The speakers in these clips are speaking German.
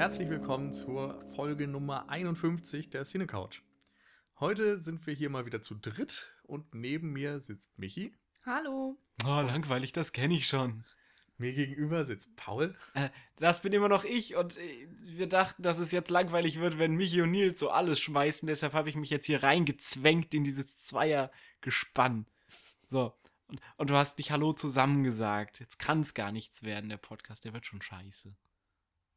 Herzlich willkommen zur Folge Nummer 51 der Cinecouch. Heute sind wir hier mal wieder zu dritt und neben mir sitzt Michi. Hallo. Oh, langweilig, das kenne ich schon. Mir gegenüber sitzt Paul. Äh, das bin immer noch ich und äh, wir dachten, dass es jetzt langweilig wird, wenn Michi und Nils so alles schmeißen. Deshalb habe ich mich jetzt hier reingezwängt in dieses Zweiergespann. So. Und, und du hast nicht Hallo zusammen gesagt. Jetzt kann es gar nichts werden, der Podcast. Der wird schon scheiße.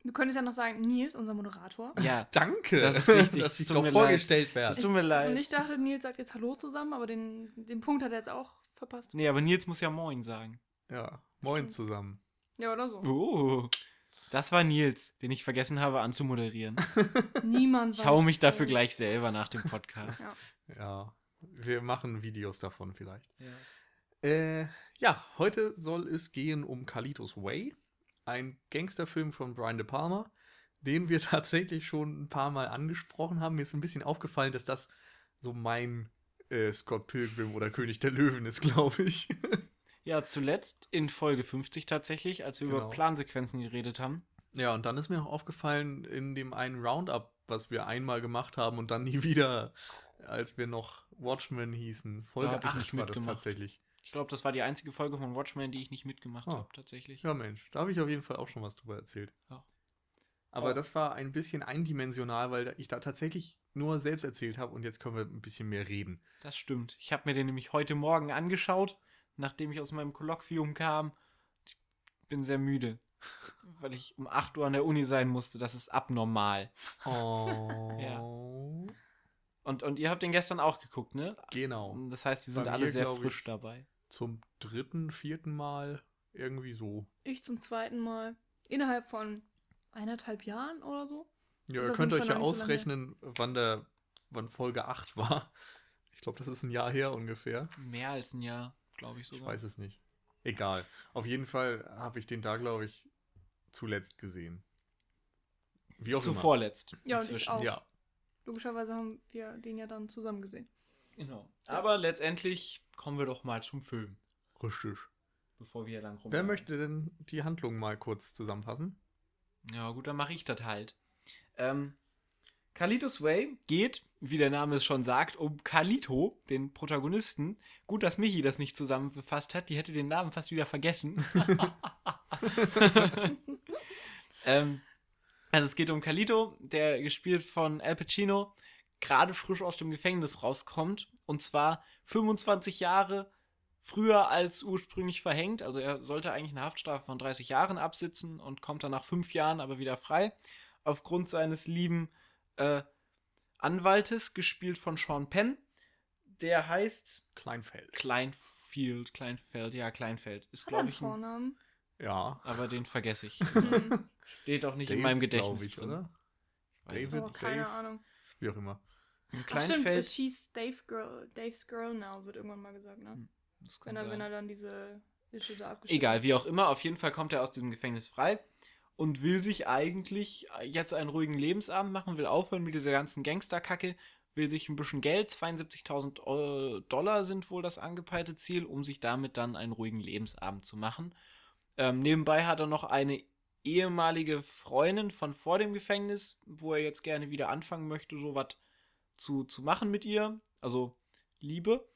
Du könntest ja noch sagen, Nils, unser Moderator. Ja, Danke, Das ist richtig, dass ich doch vorgestellt es werde. tut mir Und leid. ich dachte, Nils sagt jetzt Hallo zusammen, aber den, den Punkt hat er jetzt auch verpasst. Nee, aber Nils muss ja Moin sagen. Ja, moin zusammen. Ja, oder so. Oh, das war Nils, den ich vergessen habe anzumoderieren. Niemand Ich hau mich dafür gleich selber nach dem Podcast. Ja. Ja, wir machen Videos davon vielleicht. Ja. Äh, ja, heute soll es gehen um Carlitos Way, ein Gangsterfilm von Brian De Palma, den wir tatsächlich schon ein paar Mal angesprochen haben. Mir ist ein bisschen aufgefallen, dass das so mein äh, Scott Pilgrim oder König der Löwen ist, glaube ich. Ja, zuletzt in Folge 50 tatsächlich, als wir Genau. über Plansequenzen geredet haben. ja, und dann ist mir noch aufgefallen in dem einen Roundup, was wir einmal gemacht haben und dann nie wieder, als wir noch Watchmen hießen. Folge Da hab ich 8 nicht war das tatsächlich. Ich glaube, das war die einzige Folge von Watchmen, die ich nicht mitgemacht Ah. habe, tatsächlich. Ja, Mensch, da habe ich auf jeden Fall auch schon was drüber erzählt. Ja. Aber Oh. das war ein bisschen eindimensional, weil ich da tatsächlich nur selbst erzählt habe und jetzt können wir ein bisschen mehr reden. Das stimmt. Ich habe mir den nämlich heute Morgen angeschaut, nachdem ich aus meinem Kolloquium kam. Ich bin sehr müde, weil ich um 8 Uhr an der Uni sein musste. Das ist abnormal. Oh. Und, und ihr habt den gestern auch geguckt, ne? Genau. Das heißt, wir Bei sind alle mir, sehr frisch ich, dabei. Zum dritten, vierten Mal irgendwie so. Ich zum zweiten Mal. Innerhalb von eineinhalb Jahren oder so. Ja, ihr könnt euch ja nicht so ausrechnen, wann der, wann Folge 8 war. Ich glaube, das ist ein Jahr her ungefähr. Mehr als ein Jahr, glaube ich Ich sogar. weiß es nicht. Egal. Auf jeden Fall habe ich den da, glaube ich, zuletzt gesehen. Wie auch Zu immer. vorletzt. Ja, und ich inzwischen. auch. Ja, Logischerweise haben wir den ja dann zusammen gesehen. Genau. Aber letztendlich kommen wir doch mal zum Film, richtig. bevor wir lang rum. Wer möchte denn die Handlung mal kurz zusammenfassen? Ja, gut, dann mache ich das halt. Ähm, Carlitos Way geht, wie der Name es schon sagt, um Carlito, den Protagonisten. Gut, dass Michi das nicht zusammengefasst hat, die hätte den Namen fast wieder vergessen. ähm, also es geht um Carlito, der gespielt von Al Pacino, gerade frisch aus dem Gefängnis rauskommt. Und zwar 25 Jahre früher als ursprünglich verhängt. Also er sollte eigentlich eine Haftstrafe von 30 Jahren absitzen und kommt dann nach fünf Jahren aber wieder frei. Aufgrund seines lieben äh, Anwaltes, gespielt von Sean Penn. Der heißt Kleinfeld. Kleinfield, Kleinfeld, ja, Kleinfeld. Ist, er glaube ich, ein, Vornamen? Ja. aber den vergesse ich. Steht auch nicht in Dave, meinem glaub Gedächtnis ich, drin. oder? Ich weiß es David? Oh, keine Dave? Ahnung. Wie auch immer. In Ach stimmt, Kleinfeld. she's Dave Girl, Dave's Girl now, wird irgendwann mal gesagt, ne? Hm, Wenn er, sein. wenn er dann diese Ische da abgeschrieben Egal, wie auch immer, auf jeden Fall kommt er aus diesem Gefängnis frei und will sich eigentlich jetzt einen ruhigen Lebensabend machen, will aufhören mit dieser ganzen Gangsterkacke, will sich ein bisschen Geld, 72.000 Eu- Dollar sind wohl das angepeilte Ziel, um sich damit dann einen ruhigen Lebensabend zu machen. Ähm, nebenbei hat er noch eine ehemalige Freundin von vor dem Gefängnis, wo er jetzt gerne wieder anfangen möchte, sowas zu, zu machen mit ihr. Also Liebe.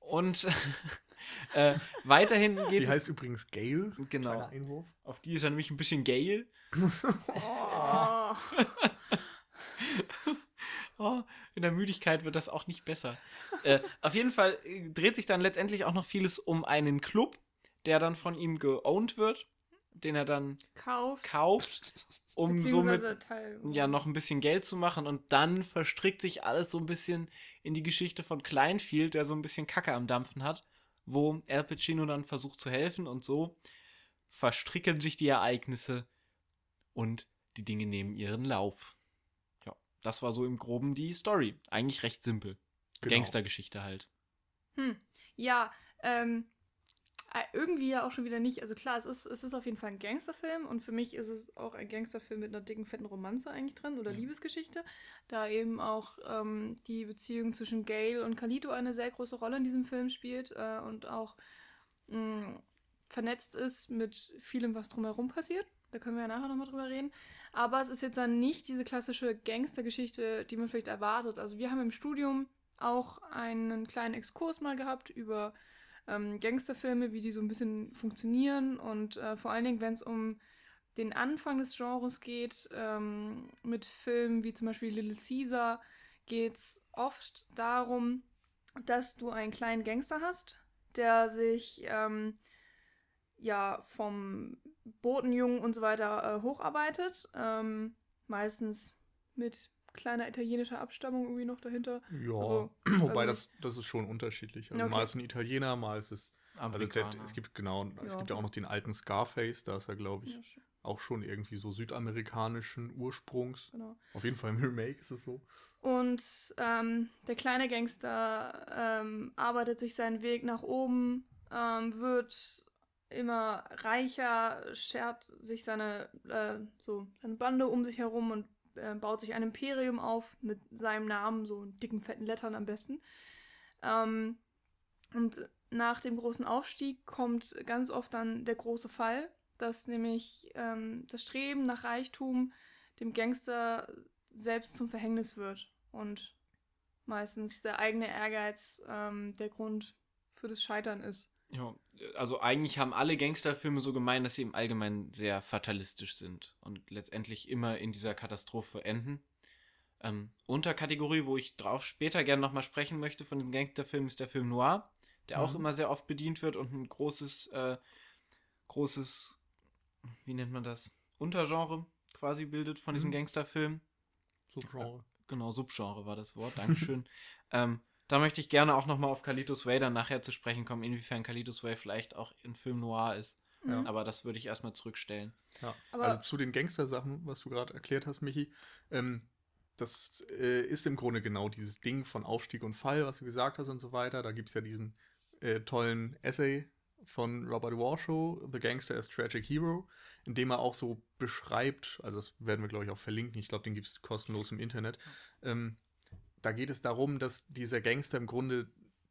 Und äh, weiterhin geht Die es heißt übrigens Gail. Genau. Einwurf. auf die ist er nämlich ein bisschen geil. Oh. Oh, in der Müdigkeit wird das auch nicht besser. äh, auf jeden Fall dreht sich dann letztendlich auch noch vieles um einen Club, der dann von ihm geowned wird, den er dann Kauft. kauft, um somit ja noch ein bisschen Geld zu machen und dann verstrickt sich alles so ein bisschen in die Geschichte von Kleinfield, der so ein bisschen Kacke am Dampfen hat, wo Al Pacino dann versucht zu helfen und so verstricken sich die Ereignisse und die Dinge nehmen ihren Lauf. Ja, das war so im Groben die Story. Eigentlich recht simpel. Genau. Gangstergeschichte halt. Hm. Ja, ähm, äh, irgendwie ja auch schon wieder nicht. Also klar, es ist, es ist auf jeden Fall ein Gangsterfilm und für mich ist es auch ein Gangsterfilm mit einer dicken, fetten Romanze eigentlich drin oder Ja. Liebesgeschichte. Da eben auch ähm, die Beziehung zwischen Gail und Carlito eine sehr große Rolle in diesem Film spielt äh, und auch mh, vernetzt ist mit vielem, was drumherum passiert. Da können wir ja nachher nochmal drüber reden. Aber es ist jetzt dann nicht diese klassische Gangstergeschichte, die man vielleicht erwartet. Also wir haben im Studium auch einen kleinen Exkurs mal gehabt über ähm, Gangsterfilme, wie die so ein bisschen funktionieren und äh, vor allen Dingen, wenn es um den Anfang des Genres geht, ähm, mit Filmen wie zum Beispiel Little Caesar, geht es oft darum, dass du einen kleinen Gangster hast, der sich ähm, ja vom Botenjungen und so weiter äh, hocharbeitet. Ähm, meistens mit kleiner italienischer Abstammung irgendwie noch dahinter. Ja, Also- wobei also- das, das ist schon unterschiedlich. Also okay. mal ist es ein Italiener, mal ist es. Also der, es gibt genau, es Ja. gibt ja auch noch den alten Scarface, da ist er, glaube ich, Ja, schon, auch schon irgendwie so südamerikanischen Ursprungs. genau. Auf jeden Fall im Remake ist es so. Und ähm, der kleine Gangster ähm, arbeitet sich seinen Weg nach oben, ähm, wird immer reicher, schert sich seine, äh, so, seine Bande um sich herum und äh, baut sich ein Imperium auf mit seinem Namen, so in dicken, fetten Lettern am besten. Ähm, und nach dem großen Aufstieg kommt ganz oft dann der große Fall, dass nämlich ähm, das Streben nach Reichtum dem Gangster selbst zum Verhängnis wird und meistens der eigene Ehrgeiz ähm, der Grund für das Scheitern ist. Ja, also eigentlich haben alle Gangsterfilme so gemein, dass sie im Allgemeinen sehr fatalistisch sind und letztendlich immer in dieser Katastrophe enden. Ähm, Unterkategorie, wo ich drauf später gerne nochmal sprechen möchte von dem Gangsterfilm, ist der Film Noir, der auch Mhm. immer sehr oft bedient wird und ein großes, äh, großes, wie nennt man das, Untergenre quasi bildet von diesem Mhm. Gangsterfilm. So Genre. Genau, Subgenre war das Wort, Dankeschön. ähm, da möchte ich gerne auch nochmal auf Kalitos Way dann nachher zu sprechen kommen, inwiefern Kalitos Way vielleicht auch ein Film noir ist. Mhm. Aber das würde ich erstmal zurückstellen. Ja. Aber- also zu den Gangster-Sachen, was du gerade erklärt hast, Michi, ähm, das äh, ist im Grunde genau dieses Ding von Aufstieg und Fall, was du gesagt hast und so weiter. Da gibt es ja diesen äh, tollen Essay von Robert Warshaw, The Gangster as Tragic Hero, in dem er auch so beschreibt, also das werden wir, glaube ich, auch verlinken, ich glaube, den gibt es kostenlos im Internet. Ähm, da geht es darum, dass dieser Gangster im Grunde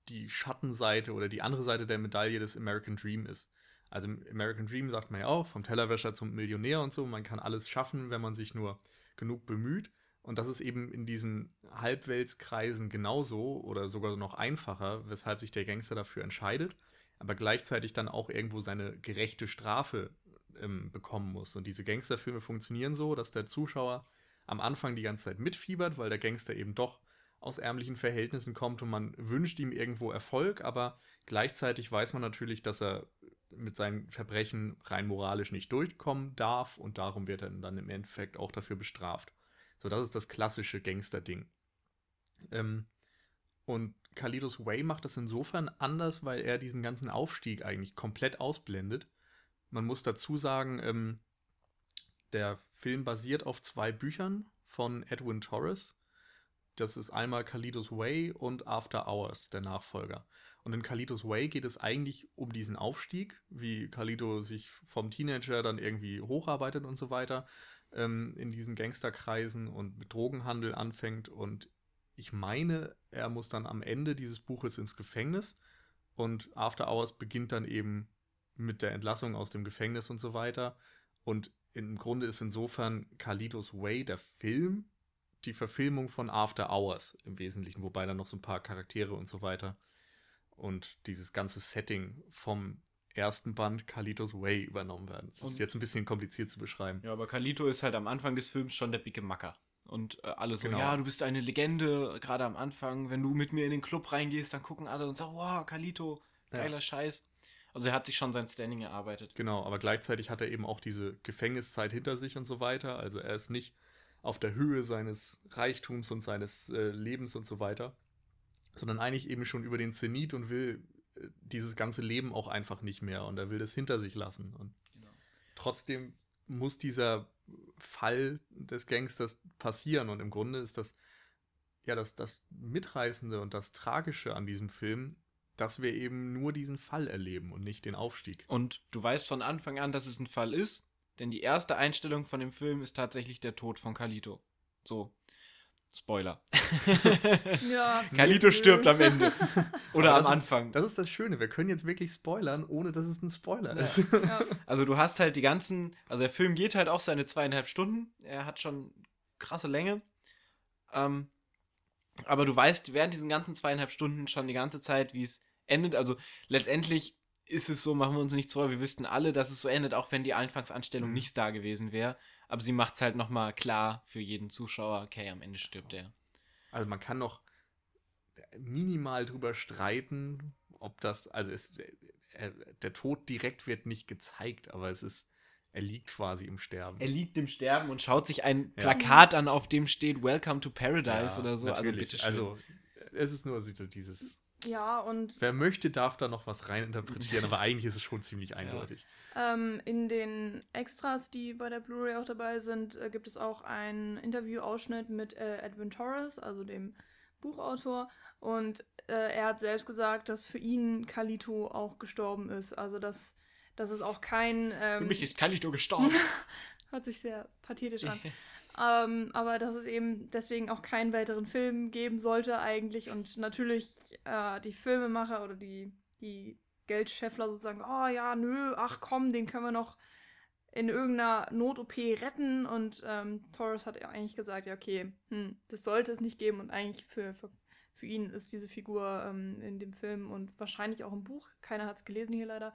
die Schattenseite oder die andere Seite der Medaille des American Dream ist. Also American Dream sagt man ja auch, vom Tellerwäscher zum Millionär und so, man kann alles schaffen, wenn man sich nur genug bemüht. Und das ist eben in diesen Halbweltskreisen genauso oder sogar noch einfacher, weshalb sich der Gangster dafür entscheidet, aber gleichzeitig dann auch irgendwo seine gerechte Strafe ähm, bekommen muss. Und diese Gangsterfilme funktionieren so, dass der Zuschauer am Anfang die ganze Zeit mitfiebert, weil der Gangster eben doch aus ärmlichen Verhältnissen kommt und man wünscht ihm irgendwo Erfolg, aber gleichzeitig weiß man natürlich, dass er mit seinen Verbrechen rein moralisch nicht durchkommen darf und darum wird er dann im Endeffekt auch dafür bestraft. So, das ist das klassische Gangster-Ding. Ähm, und Kalidos Way macht das insofern anders, weil er diesen ganzen Aufstieg eigentlich komplett ausblendet. Man muss dazu sagen, ähm, der Film basiert auf zwei Büchern von Edwin Torres. Das ist einmal Kalidos Way und After Hours, der Nachfolger. Und in Kalitos Way geht es eigentlich um diesen Aufstieg, wie Kalito sich vom Teenager dann irgendwie hocharbeitet und so weiter ähm, in diesen Gangsterkreisen und mit Drogenhandel anfängt. Und ich meine, er muss dann am Ende dieses Buches ins Gefängnis und After Hours beginnt dann eben mit der Entlassung aus dem Gefängnis und so weiter. Und im Grunde ist insofern Kalitos Way der Film die Verfilmung von After Hours im Wesentlichen, wobei dann noch so ein paar Charaktere und so weiter und dieses ganze Setting vom ersten Band Kalitos Way übernommen werden. Das Und- ist jetzt ein bisschen kompliziert zu beschreiben. Ja, aber Kalito ist halt am Anfang des Films schon der dicke Macker. Und äh, alle so, Genau. ja, du bist eine Legende, gerade am Anfang. Wenn du mit mir in den Club reingehst, dann gucken alle und sagen, wow, Kalito, geiler Ja. Scheiß. Also er hat sich schon sein Standing erarbeitet. Genau, aber gleichzeitig hat er eben auch diese Gefängniszeit hinter sich und so weiter. Also er ist nicht auf der Höhe seines Reichtums und seines äh, Lebens und so weiter, sondern eigentlich eben schon über den Zenit und will äh, dieses ganze Leben auch einfach nicht mehr und er will das hinter sich lassen. Und trotzdem muss dieser Fall des Gangsters passieren und im Grunde ist das ja das, das Mitreißende und das Tragische an diesem Film, dass wir eben nur diesen Fall erleben und nicht den Aufstieg. Und du weißt von Anfang an, dass es ein Fall ist, denn die erste Einstellung von dem Film ist tatsächlich der Tod von Kalito. So. Spoiler. Ja. Kalito stirbt am Ende. Oder am das ist- Anfang. Das ist das Schöne, wir können jetzt wirklich spoilern, ohne dass es ein Spoiler Ja. ist. Ja. Also du hast halt die ganzen, also der Film geht halt auch seine zweieinhalb Stunden. Er hat schon krasse Länge. Ähm, aber du weißt während diesen ganzen zweieinhalb Stunden schon die ganze Zeit, wie es endet. Also letztendlich ist es so, machen wir uns nichts vor, wir wüssten alle, dass es so endet, auch wenn die Anfangsanstellung Mhm. nicht da gewesen wäre. Aber sie macht es halt nochmal klar für jeden Zuschauer, okay, am Ende stirbt er. Also man kann noch minimal drüber streiten, ob das, also es, äh, der Tod direkt wird nicht gezeigt, aber es ist, er liegt quasi im Sterben. Er liegt im Sterben und schaut sich ein Ja. Plakat an, auf dem steht Welcome to Paradise Ja, oder so. Also Natürlich. bitteschön. Also, es ist nur dieses, ja, und wer möchte, darf da noch was reininterpretieren, aber eigentlich ist es schon ziemlich eindeutig. Ähm, in den Extras, die bei der Blu-ray auch dabei sind, äh, gibt es auch einen Interviewausschnitt mit äh, Edwin Torres, also dem Buchautor. Und äh, er hat selbst gesagt, dass für ihn Kalito auch gestorben ist. Also dass, dass es auch kein. Ähm, Für mich ist Kalito gestorben. hört sich sehr pathetisch an. ähm, aber dass es eben deswegen auch keinen weiteren Film geben sollte eigentlich. Und natürlich äh, die Filmemacher oder die, die Geldscheffler sozusagen, oh ja, nö, ach komm, den können wir noch in irgendeiner Not-OP retten. Und ähm, Torres hat ja eigentlich gesagt, ja, okay, hm, das sollte es nicht geben. Und eigentlich für, für, für ihn ist diese Figur ähm, in dem Film und wahrscheinlich auch im Buch, keiner hat es gelesen hier leider,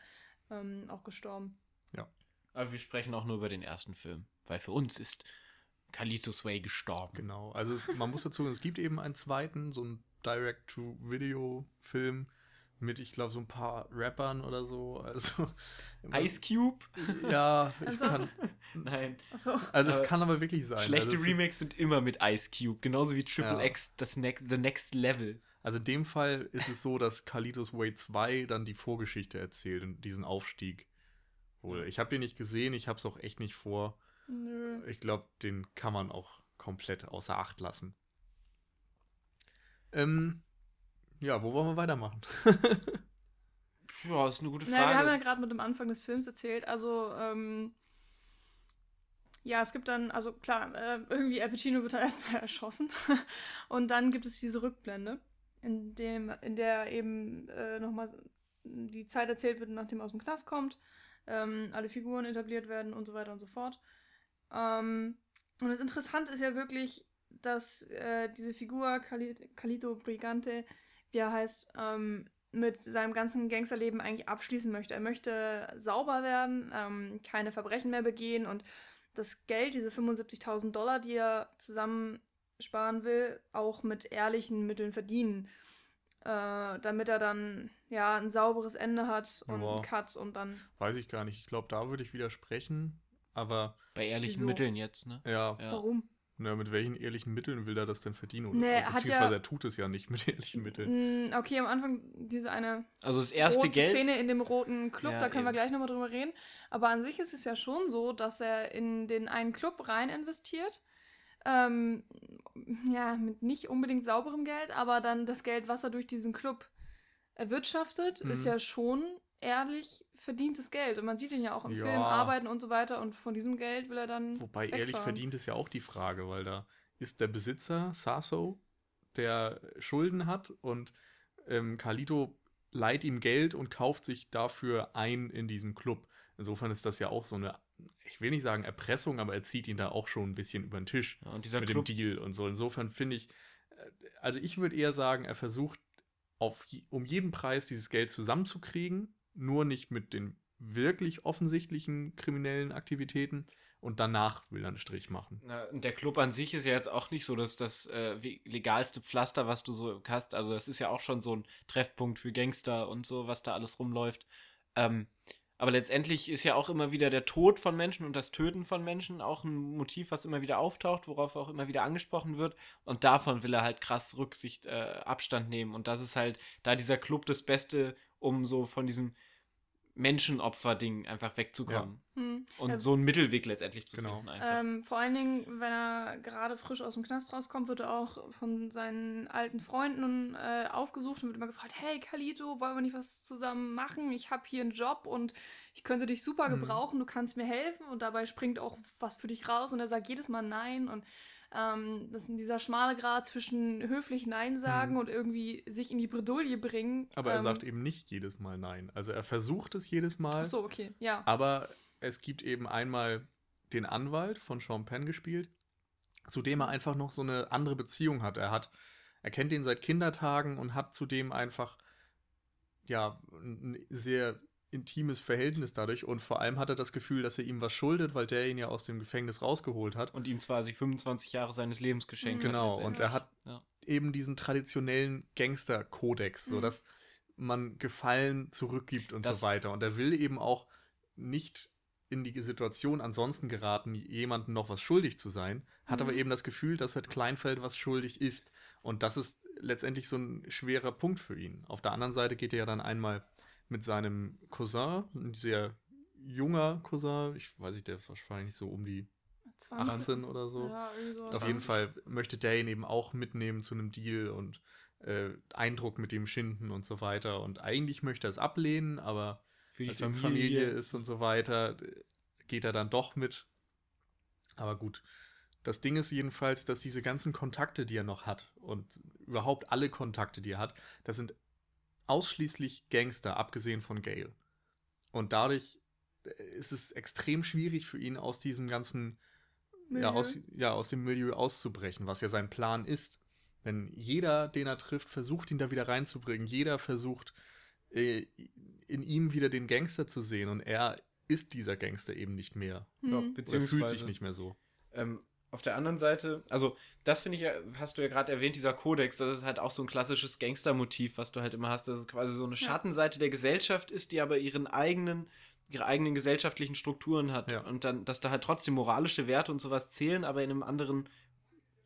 ähm, auch gestorben. Aber wir sprechen auch nur über den ersten Film, weil für uns ist Kalitos Way gestorben. Genau. Also man muss dazu sagen, es gibt eben einen zweiten, so einen Direct-to-Video-Film mit, ich glaube, so ein paar Rappern oder so. Also, Ice Cube? Ja, ich Also- kann, Nein. Achso. also es Aber kann aber wirklich sein. Schlechte also Remakes sind immer mit Ice Cube, genauso wie Triple Ja. X, das ne The Next Level. Also in dem Fall ist es so, dass Kalitos Way 2 dann die Vorgeschichte erzählt und diesen Aufstieg. Wohl. Ich habe den nicht gesehen, ich habe es auch echt nicht vor. Nö. Ich glaube, den kann man auch komplett außer Acht lassen. Ähm, ja, wo wollen wir weitermachen? Ja, ist eine gute Naja, wir haben ja Frage. gerade mit dem Anfang des Films erzählt. Also, ähm, ja, es gibt dann, also klar, äh, irgendwie Al Pacino wird dann erstmal erschossen. Und dann gibt es diese Rückblende, in, dem, in der eben äh, nochmal die Zeit erzählt wird, nachdem er aus dem Knast kommt. Ähm, alle Figuren etabliert werden und so weiter und so fort. Ähm, und das Interessante ist ja wirklich, dass äh, diese Figur Cali Calito Brigante, wie er heißt, ähm, mit seinem ganzen Gangsterleben eigentlich abschließen möchte. Er möchte sauber werden, ähm, keine Verbrechen mehr begehen und das Geld, diese 75.000 Dollar, die er zusammensparen will, auch mit ehrlichen Mitteln verdienen. Äh, damit er dann ja ein sauberes Ende hat und Ja. einen Cut und dann. Weiß ich gar nicht. Ich glaube, da würde ich widersprechen. Aber Bei ehrlichen Wieso? Mitteln jetzt, ne? ja, Ja. Warum? na, mit welchen ehrlichen Mitteln will er das denn verdienen? Oder, Nee, er hat beziehungsweise ja- er tut es ja nicht mit ehrlichen Mitteln. Okay, am Anfang diese eine Also das erste Geld. Szene in dem roten Club, Ja, da können wir eben. gleich nochmal drüber reden. Aber an sich ist es ja schon so, dass er in den einen Club rein investiert. Ähm, ja, mit nicht unbedingt sauberem Geld, aber dann das Geld, was er durch diesen Club erwirtschaftet, Mhm. ist ja schon ehrlich verdientes Geld. Und man sieht ihn ja auch im Ja. Film arbeiten und so weiter. Und von diesem Geld will er dann. Wobei ehrlich wegfahren. verdient ist ja auch die Frage, weil da ist der Besitzer, Sasso, der Schulden hat und ähm, Carlito leiht ihm Geld und kauft sich dafür ein in diesen Club. Insofern ist das ja auch so eine, ich will nicht sagen Erpressung, aber er zieht ihn da auch schon ein bisschen über den Tisch Ja, und dieser mit Club, dem Deal und so. Insofern finde ich, äh, also ich würde eher sagen, er versucht auf, um jeden Preis dieses Geld zusammenzukriegen, nur nicht mit den wirklich offensichtlichen kriminellen Aktivitäten und danach will er einen Strich machen. Der Club an sich ist ja jetzt auch nicht so dass das äh, legalste Pflaster, was du so hast. Also das ist ja auch schon so ein Treffpunkt für Gangster und so, was da alles rumläuft. Ähm, aber letztendlich ist ja auch immer wieder der Tod von Menschen und das Töten von Menschen auch ein Motiv, was immer wieder auftaucht, worauf auch immer wieder angesprochen wird. Und davon will er halt krass Rücksicht, äh, Abstand nehmen. Und das ist halt da dieser Club das Beste, um so von diesem Menschenopfer-Ding einfach wegzukommen. Hm. Und Ja. so einen Mittelweg letztendlich zu Genau. finden. Einfach. Ähm, vor allen Dingen, wenn er gerade frisch aus dem Knast rauskommt, wird er auch von seinen alten Freunden äh, aufgesucht und wird immer gefragt, hey Kalito, wollen wir nicht was zusammen machen? Ich habe hier einen Job und ich könnte dich super Mhm. gebrauchen, du kannst mir helfen und dabei springt auch was für dich raus und er sagt jedes Mal nein und ähm, das ist dieser schmale Grad zwischen höflich Nein sagen Mhm. und irgendwie sich in die Bredouille bringen. Aber er ähm, sagt eben nicht jedes Mal nein. Also er versucht es jedes Mal. Ach so, okay, ja. Aber es gibt eben einmal den Anwalt von Sean Penn gespielt, zu dem er einfach noch so eine andere Beziehung hat. Er hat, er kennt ihn seit Kindertagen und hat zudem einfach ja ein sehr intimes Verhältnis dadurch und vor allem hat er das Gefühl, dass er ihm was schuldet, weil der ihn ja aus dem Gefängnis rausgeholt hat. Und ihm zwar sie 25 Jahre seines Lebens geschenkt Mhm. hat. Genau, und er hat Ja. eben diesen traditionellen Gangster-Kodex, Mhm. sodass man Gefallen zurückgibt und Das- so weiter. Und er will eben auch nicht in die Situation ansonsten geraten, jemandem noch was schuldig zu sein, hat aber Mhm. eben das Gefühl, dass Ed Kleinfeld was schuldig ist. Und das ist letztendlich so ein schwerer Punkt für ihn. Auf der anderen Seite geht er ja dann einmal mit seinem Cousin, ein sehr junger Cousin, ich weiß nicht, der ist wahrscheinlich so um die 20. 18 oder so. Ja. Auf jeden 20. Fall möchte der ihn eben auch mitnehmen zu einem Deal und äh, Eindruck mit dem schinden und so weiter. Und eigentlich möchte er es ablehnen, aber Für die als er Familie ist und so weiter, geht er dann doch mit. Aber gut. Das Ding ist jedenfalls, dass diese ganzen Kontakte, die er noch hat und überhaupt alle Kontakte, die er hat, das sind ausschließlich Gangster, abgesehen von Gale. Und dadurch äh, ist es extrem schwierig für ihn, aus diesem ganzen ja, aus, ja, aus dem Milieu auszubrechen, was ja sein Plan ist. Denn jeder, den er trifft, versucht ihn da wieder reinzubringen. Jeder versucht, äh, in ihm wieder den Gangster zu sehen. Und er ist dieser Gangster eben nicht mehr. Ja, Mhm. Oder fühlt sich beziehungsweise- nicht mehr so. Ähm, auf der anderen Seite, also das finde ich ja, hast du ja gerade erwähnt, dieser Kodex, das ist halt auch so ein klassisches Gangstermotiv, was du halt immer hast, dass es quasi so eine Ja. Schattenseite der Gesellschaft ist, die aber ihren eigenen, ihre eigenen gesellschaftlichen Strukturen hat. Ja. Und dann, dass da halt trotzdem moralische Werte und sowas zählen, aber in einem anderen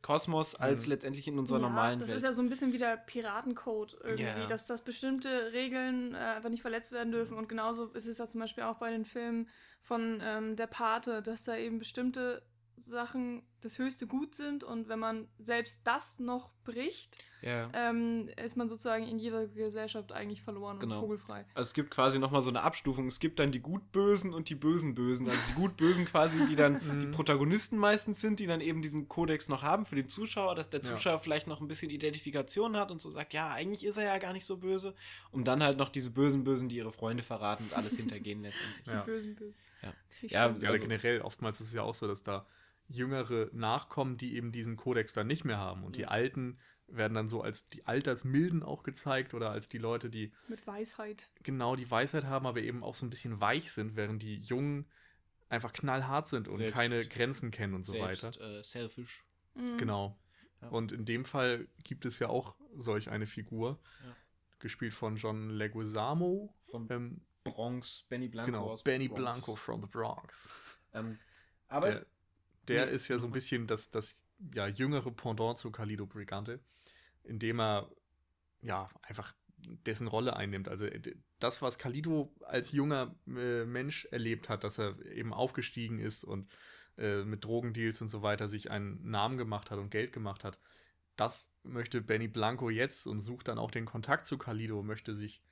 Kosmos als Mhm. letztendlich in unserer ja, normalen das Welt. ist ja so ein bisschen wie der Piratencode irgendwie, Ja. dass, dass bestimmte Regeln äh, einfach nicht verletzt werden dürfen. Und genauso ist es ja zum Beispiel auch bei den Filmen von ähm, Der Pate, dass da eben bestimmte Sachen das höchste Gut sind und wenn man selbst das noch bricht, ja. ähm, ist man sozusagen in jeder Gesellschaft eigentlich verloren Genau. und vogelfrei. Also es gibt quasi nochmal so eine Abstufung. Es gibt dann die Gutbösen und die Bösen-Bösen. Also die Gutbösen quasi, die dann die Mhm. Protagonisten meistens sind, die dann eben diesen Kodex noch haben für den Zuschauer, dass der Ja. Zuschauer vielleicht noch ein bisschen Identifikation hat und so sagt, ja, eigentlich ist er ja gar nicht so böse. Um dann halt noch diese Bösen-Bösen, die ihre Freunde verraten und alles hintergehen letztendlich. Die Ja. bösen, bösen. Ja. Ja, schön. Ja, Also- generell, oftmals ist es ja auch so, dass da jüngere Nachkommen, die eben diesen Kodex dann nicht mehr haben. Und die. Alten werden dann so als die Altersmilden auch gezeigt oder als die Leute, die Mit Weisheit. genau die Weisheit haben, aber eben auch so ein bisschen weich sind, während die Jungen einfach knallhart sind und Selbst- keine Grenzen kennen und so Selbst weiter. äh, selfish. Mhm. Genau. Ja. Und in dem Fall gibt es ja auch solch eine Figur, Ja. gespielt von John Leguizamo. Von Ähm, Bronx, Benny Blanco genau, aus Benny Bronx. Blanco from the Bronx. Ähm, aber Der- es, Der Nee, ist ja so ein nochmal. bisschen das, das ja, jüngere Pendant zu Calido Brigante, indem er ja einfach dessen Rolle einnimmt. Also äh, das, was Calido als junger äh, Mensch erlebt hat, dass er eben aufgestiegen ist und äh, mit Drogendeals und so weiter sich einen Namen gemacht hat und Geld gemacht hat, das möchte Benny Blanco jetzt und sucht dann auch den Kontakt zu Calido, möchte sich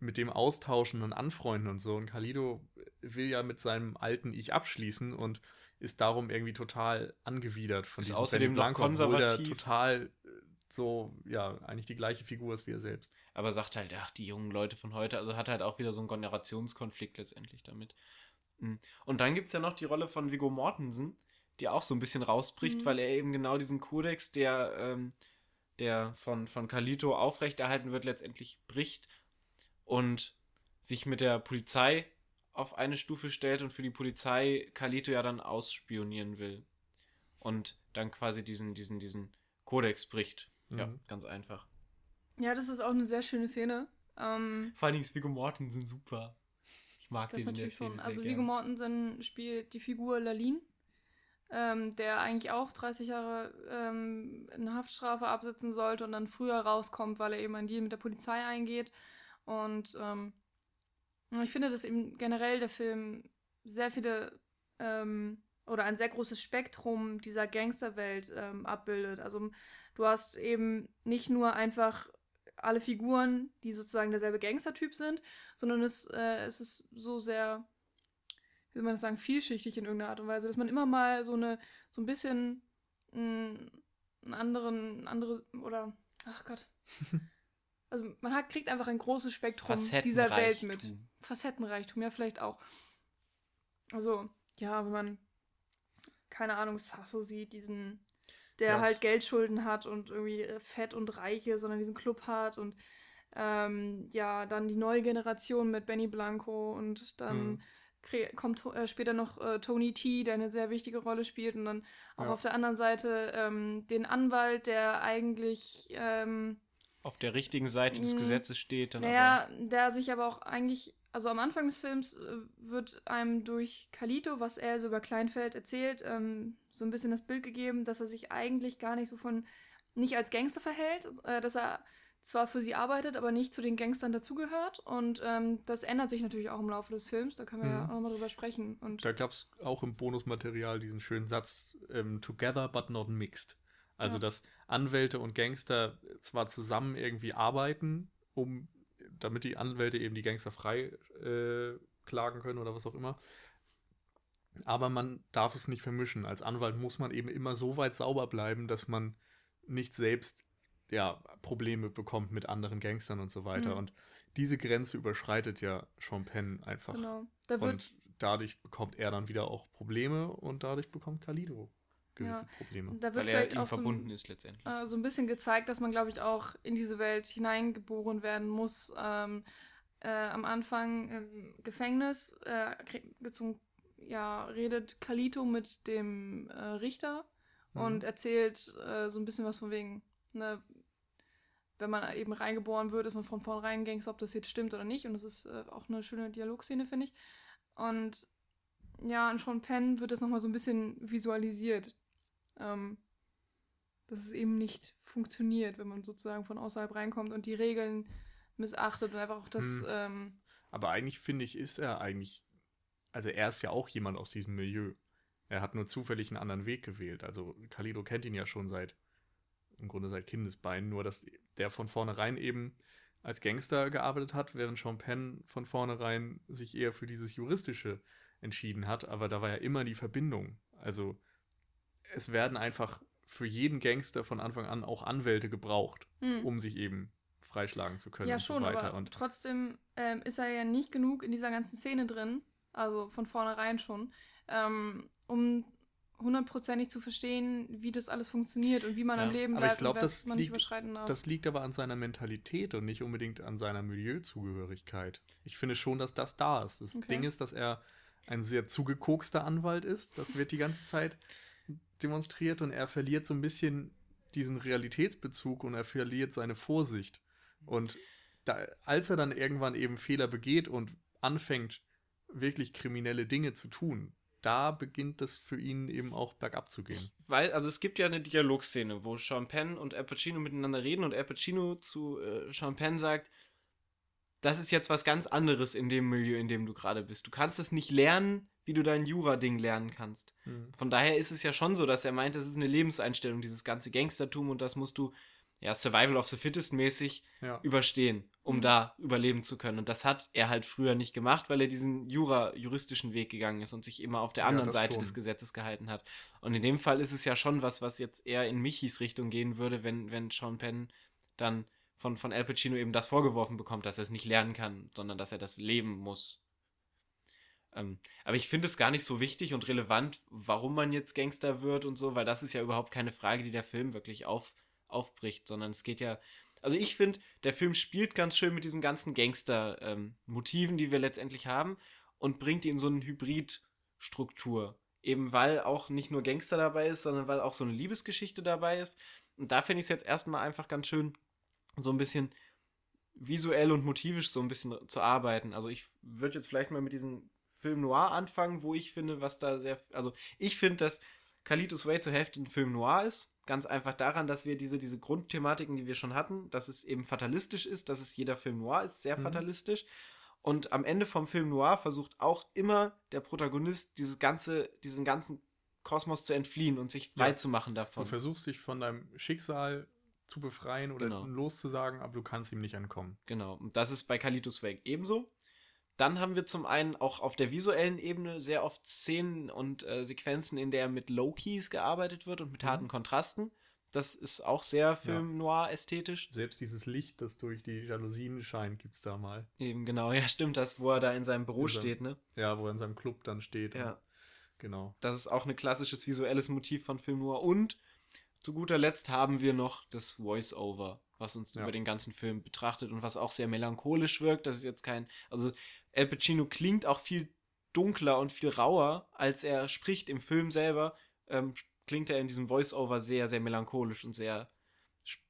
mit dem austauschen und anfreunden und so. Und Calido will ja mit seinem alten Ich abschließen und ist darum irgendwie total angewidert von Ist diesem außerdem noch obwohl der konservativ. total äh, so, ja, eigentlich die gleiche Figur ist wie er selbst. aber sagt halt, ach, die jungen Leute von heute, also hat halt auch wieder so einen Generationskonflikt letztendlich damit. Mhm. Und dann gibt es ja noch die Rolle von Viggo Mortensen, die auch so ein bisschen rausbricht, Mhm. weil er eben genau diesen Kodex, der, ähm, der von, von Carlito aufrechterhalten wird, letztendlich bricht und sich mit der Polizei auf eine Stufe stellt und für die Polizei Carlito ja dann ausspionieren will. Und dann quasi diesen, diesen, diesen Kodex bricht. Ja, Mhm. ganz einfach. Ja, das ist auch eine sehr schöne Szene. Ähm, Vor allen Dingen ist Viggo Mortensen super. Ich mag das den in der natürlich Szene schon. sehr Also. Viggo Mortensen spielt die Figur Lalin, ähm, der eigentlich auch 30 Jahre ähm, eine Haftstrafe absitzen sollte und dann früher rauskommt, weil er eben einen Deal mit der Polizei eingeht. Und ähm, ich finde, dass eben generell der Film sehr viele ähm, oder ein sehr großes Spektrum dieser Gangsterwelt ähm, abbildet. Also du hast eben nicht nur einfach alle Figuren, die sozusagen derselbe Gangstertyp sind, sondern es, äh, es ist so sehr, wie soll man das sagen, vielschichtig in irgendeiner Art und Weise, dass man immer mal so eine, so ein bisschen einen anderen, andere oder ach Gott. Also man hat, kriegt einfach ein großes Spektrum dieser Welt mit. Facettenreichtum, ja, vielleicht auch. Also, ja, wenn man, keine Ahnung, Sasso sieht, diesen, der Was? halt Geldschulden hat und irgendwie fett und reiche, sondern diesen Club hat und ähm, ja, dann die neue Generation mit Benny Blanco und dann mhm kommt äh, später noch äh, Tony T, der eine sehr wichtige Rolle spielt und dann auch ja. auf der anderen Seite ähm, den Anwalt, der eigentlich ähm, auf der richtigen Seite des Gesetzes steht. Dann naja, aber. der sich aber auch eigentlich, also am Anfang des Films äh, wird einem durch Kalito, was er so über Kleinfeld erzählt, ähm, so ein bisschen das Bild gegeben, dass er sich eigentlich gar nicht so von, nicht als Gangster verhält, äh, dass er zwar für sie arbeitet, aber nicht zu den Gangstern dazugehört. Und ähm, das ändert sich natürlich auch im Laufe des Films. Da können wir mhm. ja auch nochmal drüber sprechen. Und da gab es auch im Bonusmaterial diesen schönen Satz: ähm, Together but not mixed. Also, ja. dass Anwälte und Gangster zwar zusammen irgendwie arbeiten, um damit die Anwälte eben die Gangster frei äh, klagen können oder was auch immer. Aber man darf es nicht vermischen. Als Anwalt muss man eben immer so weit sauber bleiben, dass man nicht selbst ja, Probleme bekommt mit anderen Gangstern und so weiter. Mhm. Und diese Grenze überschreitet ja Sean Penn einfach. Genau. Da und dadurch bekommt er dann wieder auch Probleme und dadurch bekommt Kalido gewisse ja. Probleme. Da wird Weil vielleicht auch verbunden so, ist letztendlich. Äh, so ein bisschen gezeigt, dass man, glaube ich, auch in diese Welt hineingeboren werden muss. Ähm, äh, am Anfang im Gefängnis äh, ja, redet Kalito mit dem äh, Richter mhm. und erzählt äh, so ein bisschen was von wegen, ne, wenn man eben reingeboren wird, ist man von vornherein Gangster, ob das jetzt stimmt oder nicht. Und das ist äh, auch eine schöne Dialogszene, finde ich. Und ja, in Sean Penn wird das nochmal so ein bisschen visualisiert. Ähm, dass es eben nicht funktioniert, wenn man sozusagen von außerhalb reinkommt und die Regeln missachtet und einfach auch das. Hm. Ähm, Aber eigentlich finde ich, ist er eigentlich. Also er ist ja auch jemand aus diesem Milieu. Er hat nur zufällig einen anderen Weg gewählt. Also Kalido kennt ihn ja schon seit im Grunde seit Kindesbeinen, nur dass der von vornherein eben als Gangster gearbeitet hat, während Sean Penn von vornherein sich eher für dieses Juristische entschieden hat, aber da war ja immer die Verbindung. Also es werden einfach für jeden Gangster von Anfang an auch Anwälte gebraucht, mhm. um sich eben freischlagen zu können. Ja, und schon, so weiter. aber und trotzdem ähm, ist er ja nicht genug in dieser ganzen Szene drin, also von vornherein schon, ähm, um hundertprozentig zu verstehen, wie das alles funktioniert und wie man ja, am Leben bleibt ich glaub, und das man liegt, nicht überschreiten darf. Das liegt aber an seiner Mentalität und nicht unbedingt an seiner Milieuzugehörigkeit. Ich finde schon, dass das da ist. Das okay. Ding ist, dass er ein sehr zugekokster Anwalt ist. Das wird die ganze Zeit demonstriert und er verliert so ein bisschen diesen Realitätsbezug und er verliert seine Vorsicht. Und da, als er dann irgendwann eben Fehler begeht und anfängt, wirklich kriminelle Dinge zu tun, da beginnt es für ihn eben auch bergab zu gehen. Weil, also es gibt ja eine Dialogszene, wo Penn und Al Pacino miteinander reden und Al Pacino zu äh, Penn sagt, das ist jetzt was ganz anderes in dem Milieu, in dem du gerade bist. Du kannst es nicht lernen, wie du dein Jura-Ding lernen kannst. Mhm. Von daher ist es ja schon so, dass er meint, das ist eine Lebenseinstellung, dieses ganze Gangstertum und das musst du ja, Survival of the Fittest mäßig ja. überstehen, um mhm. da überleben zu können. Und das hat er halt früher nicht gemacht, weil er diesen Jura, juristischen Weg gegangen ist und sich immer auf der anderen ja, Seite schon. des Gesetzes gehalten hat. Und in dem Fall ist es ja schon was, was jetzt eher in Michis Richtung gehen würde, wenn, wenn Sean Penn dann von, von Al Pacino eben das vorgeworfen bekommt, dass er es nicht lernen kann, sondern dass er das leben muss. Ähm, aber ich finde es gar nicht so wichtig und relevant, warum man jetzt Gangster wird und so, weil das ist ja überhaupt keine Frage, die der Film wirklich auf, aufbricht, sondern es geht ja. Also ich finde, der Film spielt ganz schön mit diesen ganzen Gangster-Motiven, ähm, die wir letztendlich haben, und bringt in so eine Hybrid-Struktur. Eben weil auch nicht nur Gangster dabei ist, sondern weil auch so eine Liebesgeschichte dabei ist. Und da finde ich es jetzt erstmal einfach ganz schön, so ein bisschen visuell und motivisch so ein bisschen zu arbeiten. Also ich würde jetzt vielleicht mal mit diesem Film Noir anfangen, wo ich finde, was da sehr. Also ich finde, dass Kalitos Way zur Hälfte ein Film Noir ist. Ganz einfach daran, dass wir diese, diese Grundthematiken, die wir schon hatten, dass es eben fatalistisch ist, dass es jeder Film Noir ist, sehr mhm. fatalistisch. Und am Ende vom Film Noir versucht auch immer der Protagonist, dieses ganze, diesen ganzen Kosmos zu entfliehen und sich frei ja. zu machen davon. Du versuchst dich von deinem Schicksal zu befreien oder genau. loszusagen, aber du kannst ihm nicht entkommen. Genau. Und das ist bei Kalitos Way ebenso. Dann haben wir zum einen auch auf der visuellen Ebene sehr oft Szenen und äh, Sequenzen, in der mit Low-Keys gearbeitet wird und mit Mhm. harten Kontrasten. Das ist auch sehr Film noir ästhetisch. Selbst dieses Licht, das durch die Jalousien scheint, gibt es da mal. Eben genau, ja stimmt, das, wo er da in seinem Büro In seinem- steht, ne? Ja, wo er in seinem Club dann steht. Ja. Genau. Das ist auch ein klassisches visuelles Motiv von Film Noir. Und zu guter Letzt haben wir noch das Voice-Over, was uns Ja. über den ganzen Film betrachtet und was auch sehr melancholisch wirkt. Das ist jetzt kein. Also, El Pacino klingt auch viel dunkler und viel rauer, als er spricht im Film selber. Ähm, klingt er in diesem Voice-Over sehr, sehr melancholisch und sehr.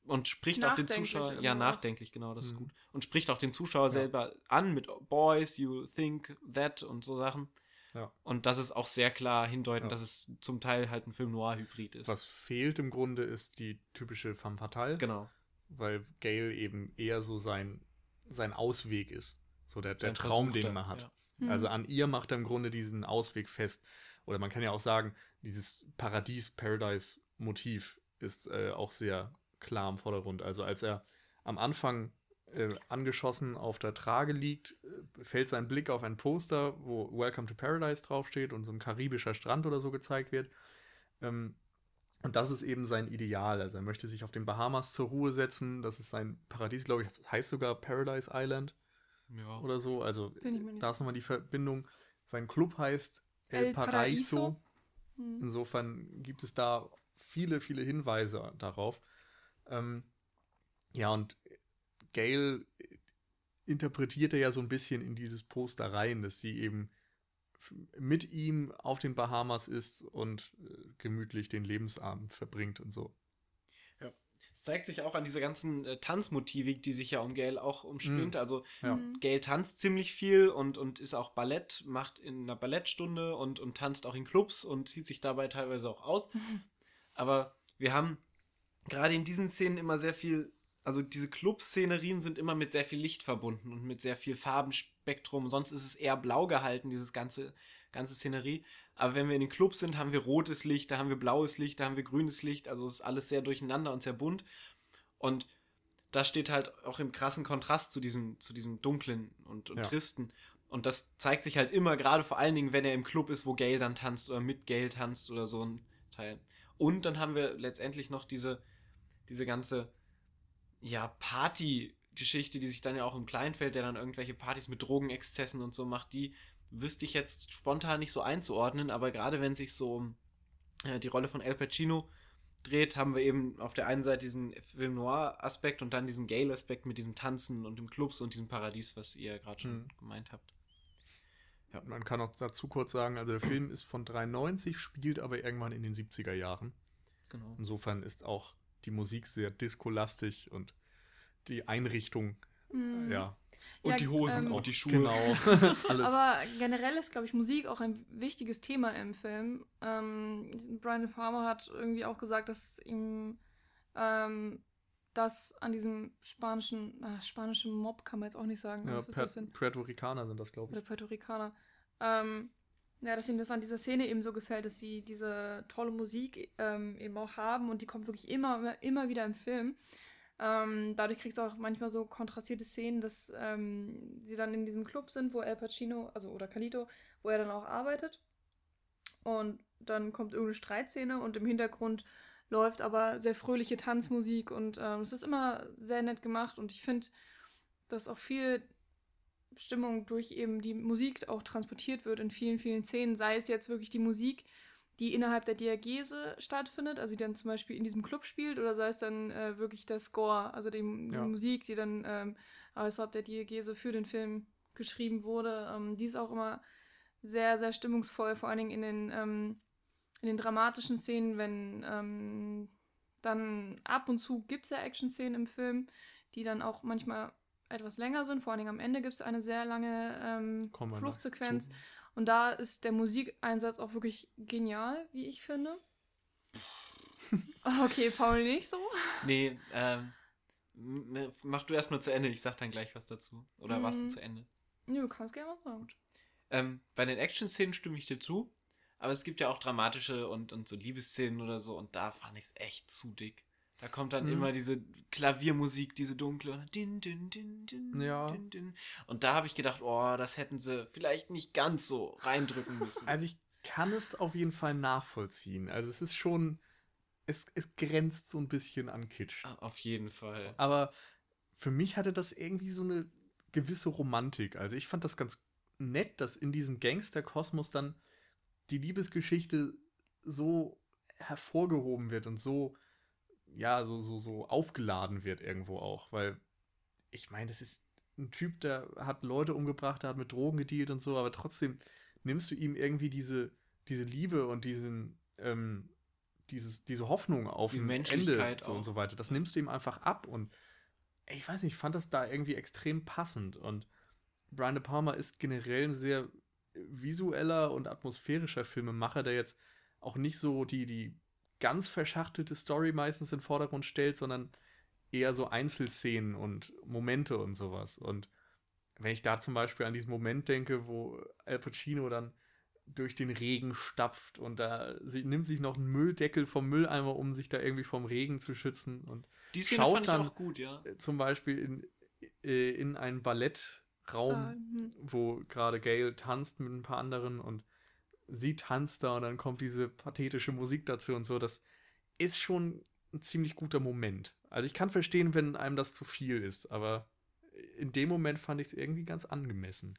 Und spricht auch den Zuschauer. Ja, nachdenklich, genau, das ist Mhm. gut. Und spricht auch den Zuschauer Ja. selber an mit Boys, you think that und so Sachen. Ja. Und das ist auch sehr klar hindeuten, Ja. dass es zum Teil halt ein Film Noir-Hybrid ist. Was fehlt im Grunde ist die typische femme fatale. Genau. Weil Gale eben eher so sein, sein Ausweg ist. So der, der Traum, den man hat. ja. Mhm. Also an ihr macht er im Grunde diesen Ausweg fest. Oder man kann ja auch sagen, dieses Paradies-Paradise-Motiv ist äh, auch sehr klar im Vordergrund. Also als er am Anfang äh, angeschossen auf der Trage liegt, äh, fällt sein Blick auf ein Poster, wo Welcome to Paradise draufsteht und so ein karibischer Strand oder so gezeigt wird. Ähm, und das ist eben sein Ideal. Also er möchte sich auf den Bahamas zur Ruhe setzen. Das ist sein Paradies, glaube ich. Das heißt sogar Paradise Island Ja. oder so. Also da ist nochmal die Verbindung. Sein Club heißt El, El Paraíso. Paraíso. Mhm. Insofern gibt es da viele, viele Hinweise darauf. Ähm, ja, und Gail interpretiert er ja so ein bisschen in dieses Poster rein, dass sie eben mit ihm auf den Bahamas ist und äh, gemütlich den Lebensabend verbringt und so. Es zeigt sich auch an dieser ganzen äh, Tanzmotivik, die sich ja um Gail auch umspinnt. Mhm. Also Ja. Mhm. Gail tanzt ziemlich viel und, und ist auch Ballett, macht in einer Ballettstunde und, und tanzt auch in Clubs und zieht sich dabei teilweise auch aus. Aber wir haben gerade in diesen Szenen immer sehr viel, also diese Club-Szenerien sind immer mit sehr viel Licht verbunden und mit sehr viel Farbenspektrum. Sonst ist es eher blau gehalten, dieses ganze, ganze Szenerie. Aber wenn wir in den Clubs sind, haben wir rotes Licht, da haben wir blaues Licht, da haben wir grünes Licht. Also es ist alles sehr durcheinander und sehr bunt. Und das steht halt auch im krassen Kontrast zu diesem, zu diesem dunklen und, und Ja. tristen. Und das zeigt sich halt immer, gerade vor allen Dingen, wenn er im Club ist, wo Gail dann tanzt oder mit Gail tanzt oder so ein Teil. Und dann haben wir letztendlich noch diese, diese ganze, ja, Party-Geschichte, die sich dann ja auch im Kleinfeld, der dann irgendwelche Partys mit Drogenexzessen und so macht, die wüsste ich jetzt spontan nicht so einzuordnen, aber gerade wenn sich so um äh, die Rolle von El Pacino dreht, haben wir eben auf der einen Seite diesen Film Noir-Aspekt und dann diesen Gale-Aspekt mit diesem Tanzen und dem Clubs und diesem Paradies, was ihr gerade schon Mhm. gemeint habt. Ja, man kann auch dazu kurz sagen, also der Film ist von 93, spielt aber irgendwann in den 70er Jahren. Genau. Insofern ist auch die Musik sehr discolastig und die Einrichtung, Mhm. ja, Und Ja, die Hosen ähm, und die Schuhe. genau. Alles. Aber generell ist, glaube ich, Musik auch ein wichtiges Thema im Film. Ähm, Brian De Palma hat irgendwie auch gesagt, dass ihm ähm, das an diesem spanischen, äh, spanischen Mob kann man jetzt auch nicht sagen. ja, was ist per das denn? Puerto Ricaner sind das, glaube Oder ich. Puerto Ricaner. Ähm, ja, dass ihm das an dieser Szene eben so gefällt, dass sie diese tolle Musik ähm, eben auch haben und die kommt wirklich immer, immer wieder im Film. Ähm, dadurch kriegst du auch manchmal so kontrastierte Szenen, dass ähm, sie dann in diesem Club sind, wo El Pacino, also oder Calito, wo er dann auch arbeitet. Und dann kommt irgendeine Streitszene und im Hintergrund läuft aber sehr fröhliche Tanzmusik und ähm, es ist immer sehr nett gemacht und ich finde, dass auch viel Stimmung durch eben die Musik auch transportiert wird in vielen, vielen Szenen, sei es jetzt wirklich die Musik, die innerhalb der Diagese stattfindet, also die dann zum Beispiel in diesem Club spielt, oder sei es dann äh, wirklich der Score, also die, Ja. die Musik, die dann ähm, außerhalb der Diagese für den Film geschrieben wurde. Ähm, die ist auch immer sehr, sehr stimmungsvoll, vor allen Dingen in den, ähm, in den dramatischen Szenen, wenn ähm, dann ab und zu gibt es ja Action-Szenen im Film, die dann auch manchmal etwas länger sind. Vor allen Dingen am Ende gibt es eine sehr lange ähm, Fluchtsequenz. Und da ist der Musikeinsatz auch wirklich genial, wie ich finde. Ah, okay, Paul nicht so. Nee, ähm, mach du erst mal zu Ende, ich sag dann gleich was dazu. Oder warst du zu Ende? Nö, du kannst gerne was sagen. Ähm, bei den Action-Szenen stimme ich dir zu, aber es gibt ja auch dramatische und, und so Liebesszenen oder so und da fand ich es echt zu dick. Da kommt dann Mhm. immer diese Klaviermusik, diese dunkle. Din, din, din, din, Ja. Und da habe ich gedacht, oh, das hätten sie vielleicht nicht ganz so reindrücken müssen. Also ich kann es auf jeden Fall nachvollziehen. Also es ist schon, es, es grenzt so ein bisschen an Kitsch. Ah, Auf jeden Fall. Aber für mich hatte das irgendwie so eine gewisse Romantik. Also ich fand das ganz nett, dass in diesem Gangster-Kosmos dann die Liebesgeschichte so hervorgehoben wird und so, ja, so, so, so aufgeladen wird irgendwo auch. Weil ich meine, das ist ein Typ, der hat Leute umgebracht, der hat mit Drogen gedealt und so, aber trotzdem nimmst du ihm irgendwie diese, diese Liebe und diesen, ähm, dieses, diese Hoffnung auf Die ein Ende Menschlichkeit so und so weiter. Das nimmst du ihm einfach ab und ich weiß nicht, ich fand das da irgendwie extrem passend und Brian De Palma ist generell ein sehr visueller und atmosphärischer Filmemacher, der jetzt auch nicht so die, die ganz verschachtelte Story meistens in den Vordergrund stellt, sondern eher so Einzelszenen und Momente und sowas. Und wenn ich da zum Beispiel an diesen Moment denke, wo Al Pacino dann durch den Regen stapft und da sie nimmt sich noch einen Mülldeckel vom Mülleimer, um sich da irgendwie vom Regen zu schützen und Die Szene schaut fand ich dann- auch gut, ja. äh, zum Beispiel in, äh, in einen Ballettraum, Saal, hm. wo gerade Gail tanzt mit ein paar anderen und sie tanzt da und dann kommt diese pathetische Musik dazu und so. Das ist schon ein ziemlich guter Moment. Also ich kann verstehen, wenn einem das zu viel ist, aber in dem Moment fand ich es irgendwie ganz angemessen.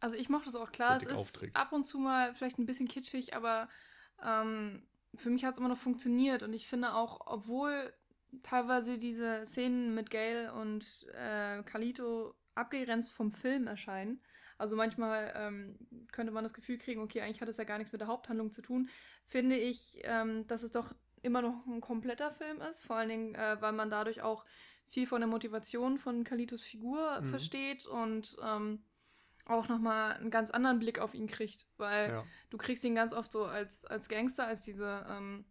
Also ich mochte es auch klar. Es ist aufträgt. ab und zu mal vielleicht ein bisschen kitschig, aber ähm, für mich hat es immer noch funktioniert. Und ich finde auch, obwohl teilweise diese Szenen mit Gail und äh, Carlito abgegrenzt vom Film erscheinen, also manchmal ähm, könnte man das Gefühl kriegen, okay, eigentlich hat es ja gar nichts mit der Haupthandlung zu tun, finde ich, ähm, dass es doch immer noch ein kompletter Film ist. Vor allen Dingen, äh, weil man dadurch auch viel von der Motivation von Carlitos Figur Mhm. versteht und ähm, auch nochmal einen ganz anderen Blick auf ihn kriegt, weil Ja. du kriegst ihn ganz oft so als, als Gangster, als diese, ähm,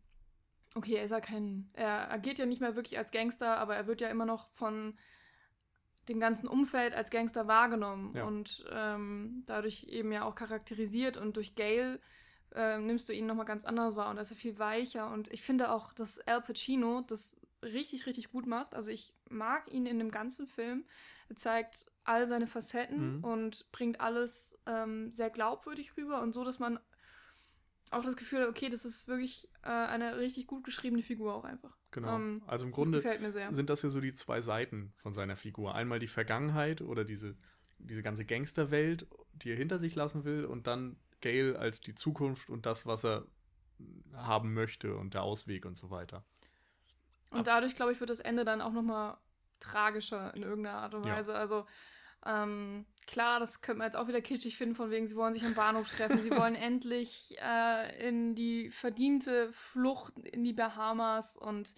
okay, er ist ja kein, er agiert ja nicht mehr wirklich als Gangster, aber er wird ja immer noch von dem ganzen Umfeld als Gangster wahrgenommen Ja. und ähm, dadurch eben ja auch charakterisiert und durch Gail ähm, nimmst du ihn nochmal ganz anders wahr und er ist ja viel weicher und ich finde auch, dass Al Pacino das richtig, richtig gut macht. Also ich mag ihn in dem ganzen Film. Er zeigt all seine Facetten Mhm. und bringt alles ähm, sehr glaubwürdig rüber und so, dass man auch das Gefühl okay, das ist wirklich äh, eine richtig gut geschriebene Figur auch einfach. Genau. Ähm, also im Das Grunde sehr. sind das ja so die zwei Seiten von seiner Figur. Einmal die Vergangenheit oder diese, diese ganze Gangsterwelt, die er hinter sich lassen will, und dann Gail als die Zukunft und das, was er haben möchte und der Ausweg und so weiter. Und dadurch, glaube ich, wird das Ende dann auch nochmal tragischer in irgendeiner Art und Ja. Weise. Also, ähm, klar, das könnte man jetzt auch wieder kitschig finden, von wegen, sie wollen sich am Bahnhof treffen, sie wollen endlich äh, in die verdiente Flucht in die Bahamas und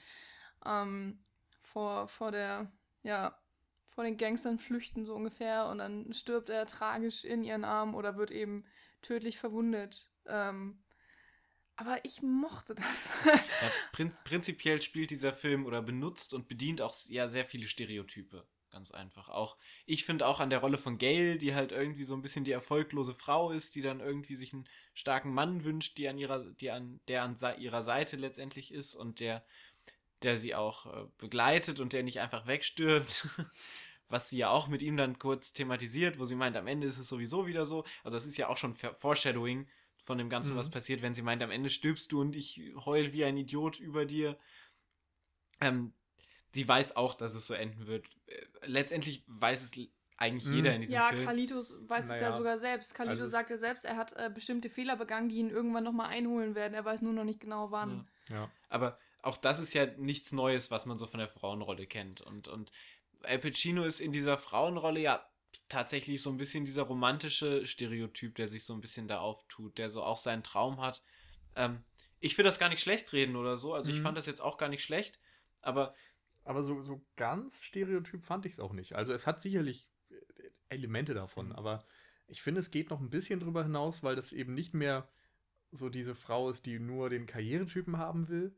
ähm, vor, vor der, ja, vor den Gangstern flüchten, so ungefähr. Und dann stirbt er tragisch in ihren Armen oder wird eben tödlich verwundet. Ähm, aber ich mochte das. Ja, prin prinzipiell spielt dieser Film oder benutzt und bedient auch ja sehr viele Stereotype. Ganz einfach. Auch ich finde auch an der Rolle von Gail, die halt irgendwie so ein bisschen die erfolglose Frau ist, die dann irgendwie sich einen starken Mann wünscht, die an ihrer, die an, der an ihrer Seite letztendlich ist und der, der sie auch äh, begleitet und der nicht einfach wegstirbt. Was sie ja auch mit ihm dann kurz thematisiert, wo sie meint, am Ende ist es sowieso wieder so. Also das ist ja auch schon Foreshadowing von dem Ganzen, Mhm. was passiert, wenn sie meint, am Ende stirbst du und ich heul wie ein Idiot über dir. Ähm, sie weiß auch, dass es so enden wird. Äh, Letztendlich weiß es eigentlich Mhm. jeder in diesem Ja, Film. Carlitos weiß es ja Naja. sogar selbst. Carlitos Also sagt ja selbst, er hat äh, bestimmte Fehler begangen, die ihn irgendwann nochmal einholen werden. Er weiß nur noch nicht genau wann. Ja. Ja. Aber auch das ist ja nichts Neues, was man so von der Frauenrolle kennt. Und, und Al Pacino ist in dieser Frauenrolle ja tatsächlich so ein bisschen dieser romantische Stereotyp, der sich so ein bisschen da auftut, der so auch seinen Traum hat. Ähm, ich will das gar nicht schlecht reden oder so. Also ich Mhm. fand das jetzt auch gar nicht schlecht. Aber Aber so, so ganz stereotyp fand ich es auch nicht. Also es hat sicherlich äh, Elemente davon, Mhm. aber ich finde, es geht noch ein bisschen drüber hinaus, weil das eben nicht mehr so diese Frau ist, die nur den Karrieretypen haben will,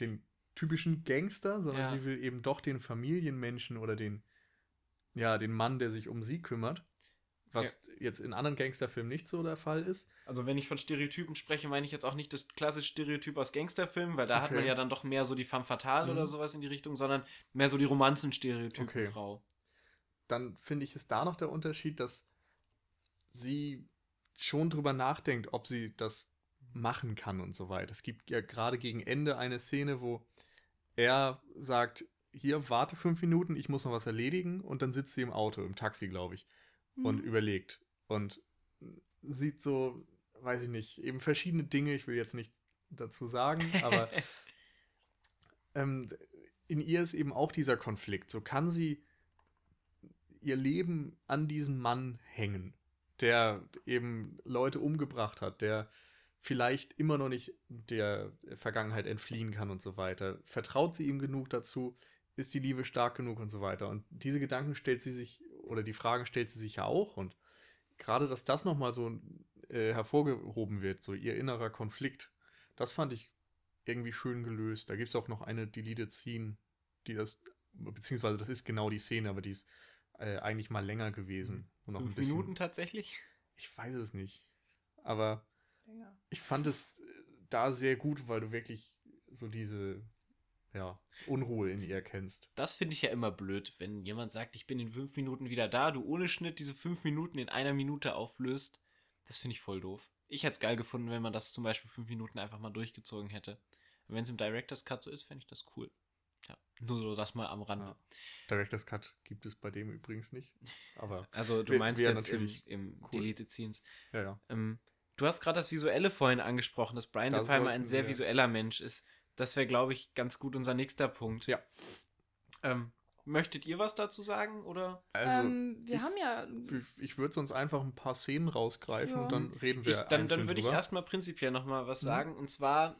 den typischen Gangster, sondern Ja. sie will eben doch den Familienmenschen oder den, ja, den Mann, der sich um sie kümmert. Was jetzt in anderen Gangsterfilmen nicht so der Fall ist. Also wenn ich von Stereotypen spreche, meine ich jetzt auch nicht das klassische Stereotyp aus Gangsterfilmen, weil da hat Okay. man ja dann doch mehr so die femme fatale Mhm. oder sowas in die Richtung, sondern mehr so die Romanzenstereotypen Okay. Frau. Dann finde ich, ist da noch der Unterschied, dass sie schon drüber nachdenkt, ob sie das machen kann und so weiter. Es gibt ja gerade gegen Ende eine Szene, wo er sagt, hier, warte fünf Minuten, ich muss noch was erledigen und dann sitzt sie im Auto, im Taxi, glaube ich, und Mhm. überlegt und sieht so, weiß ich nicht, eben verschiedene Dinge, ich will jetzt nicht dazu sagen, aber ähm, in ihr ist eben auch dieser Konflikt. So kann sie ihr Leben an diesen Mann hängen, der eben Leute umgebracht hat, der vielleicht immer noch nicht der Vergangenheit entfliehen kann und so weiter. Vertraut sie ihm genug dazu? Ist die Liebe stark genug und so weiter? Und diese Gedanken stellt sie sich, oder die Fragen stellt sie sich ja auch. Und gerade, dass das nochmal so äh, hervorgehoben wird, so ihr innerer Konflikt, das fand ich irgendwie schön gelöst. Da gibt es auch noch eine Deleted Scene, die das, beziehungsweise das ist genau die Szene, aber die ist äh, eigentlich mal länger gewesen. Und noch ein Fünf bisschen, Minuten tatsächlich? Ich weiß es nicht. Aber Länger. ich fand es äh, da sehr gut, weil du wirklich so diese ja, Unruhe in ihr kennst. Das finde ich ja immer blöd, wenn jemand sagt, ich bin in fünf Minuten wieder da, du ohne Schnitt diese fünf Minuten in einer Minute auflöst. Das finde ich voll doof. Ich hätte es geil gefunden, wenn man das zum Beispiel fünf Minuten einfach mal durchgezogen hätte. Wenn es im Director's Cut so ist, fände ich das cool. Ja, nur so das mal am Rande. Ja. Director's Cut gibt es bei dem übrigens nicht. Aber Also du meinst jetzt natürlich im, im cool. Deleted Scenes. ja, ja. Ähm, du hast gerade das Visuelle vorhin angesprochen, dass Brian Da De Palma ein sehr wir- visueller Mensch ist. Das wäre, glaube ich, ganz gut unser nächster Punkt. Ja. Ähm, möchtet ihr was dazu sagen? Oder? Also, ähm, wir ich- haben ja. ich, ich würde sonst einfach ein paar Szenen rausgreifen Ja. und dann reden Ich, wir dann dann einzeln würde ich erstmal prinzipiell nochmal was Mhm. sagen. Und zwar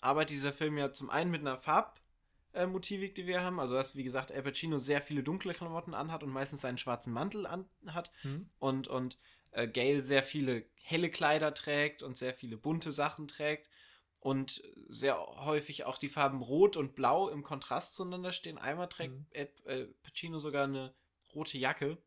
arbeitet dieser Film ja zum einen mit einer Farbmotivik, die wir haben. Also, dass, wie gesagt, Al Pacino sehr viele dunkle Klamotten anhat und meistens seinen schwarzen Mantel anhat. Hm? und, und äh, Gail sehr viele helle Kleider trägt und sehr viele bunte Sachen trägt und sehr häufig auch die Farben Rot und Blau im Kontrast zueinander stehen. Einmal trägt Mhm. Ed, äh, Pacino sogar eine rote Jacke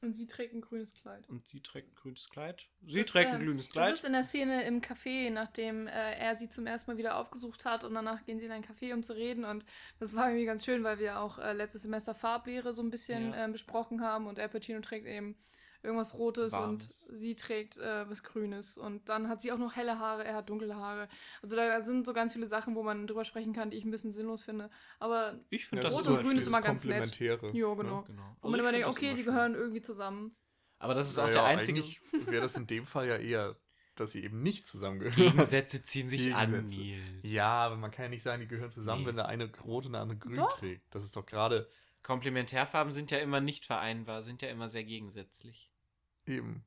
Und sie trägt ein grünes Kleid. und sie trägt ein grünes Kleid. Sie Das, trägt ein ähm, grünes Das Kleid. ist in der Szene im Café, nachdem äh, er sie zum ersten Mal wieder aufgesucht hat und danach gehen sie in ein Café, um zu reden. Und das war irgendwie ganz schön, weil wir auch äh, letztes Semester Farblehre so ein bisschen Ja. ähm, besprochen haben und Al Pacino trägt eben irgendwas Rotes Warmes. und sie trägt äh, was Grünes. Und dann hat sie auch noch helle Haare, er hat dunkle Haare. Also da sind so ganz viele Sachen, wo man drüber sprechen kann, die ich ein bisschen sinnlos finde. Aber ich finde Ja, das Rot und halt grün ist immer ganz nett. Ja, genau. Genau. wo man Also immer denkt, okay, immer die schön. gehören irgendwie zusammen. Aber das ist auch Naja, der einzige. Wäre das in dem Fall ja eher, dass sie eben nicht zusammengehören. Gegensätze ziehen sich an, Gegensätze. Nils. Ja, aber man kann ja nicht sagen, die gehören zusammen, Nee. wenn der eine rot und der andere grün Doch. trägt. Das ist doch gerade Komplementärfarben sind ja immer nicht vereinbar, sind ja immer sehr gegensätzlich. eben.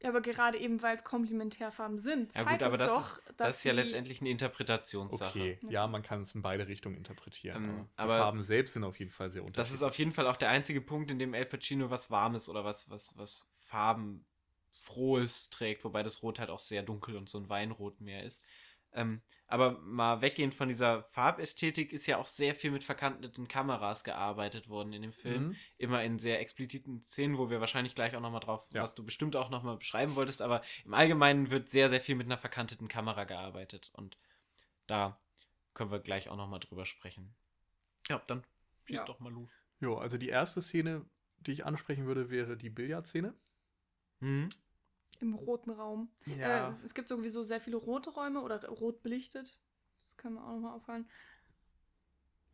Ja, aber gerade eben, weil es Komplementärfarben sind, Ja zeigt gut, aber es das, doch, ist, dass das ist ja letztendlich eine Interpretationssache. Okay, ja, man kann es in beide Richtungen interpretieren. Ähm, aber die Farben selbst sind auf jeden Fall sehr Das unterschiedlich. ist auf jeden Fall auch der einzige Punkt, in dem Al Pacino was Warmes oder was, was, was Farbenfrohes trägt, wobei das Rot halt auch sehr dunkel und so ein Weinrot mehr ist. Ähm, aber mal weggehend von dieser Farbästhetik ist ja auch sehr viel mit verkanteten Kameras gearbeitet worden in dem Film. Mhm. Immer in sehr expliziten Szenen, wo wir wahrscheinlich gleich auch nochmal drauf, Ja. was du bestimmt auch nochmal beschreiben wolltest, aber im Allgemeinen wird sehr, sehr viel mit einer verkanteten Kamera gearbeitet und da können wir gleich auch nochmal drüber sprechen. Ja, dann schieß Ja. doch mal los. Jo, also die erste Szene, die ich ansprechen würde, wäre die Billardszene. Mhm. Im roten Raum. Äh, es, es gibt sowieso sehr viele rote Räume oder rot belichtet. Das kann mir auch nochmal auffallen.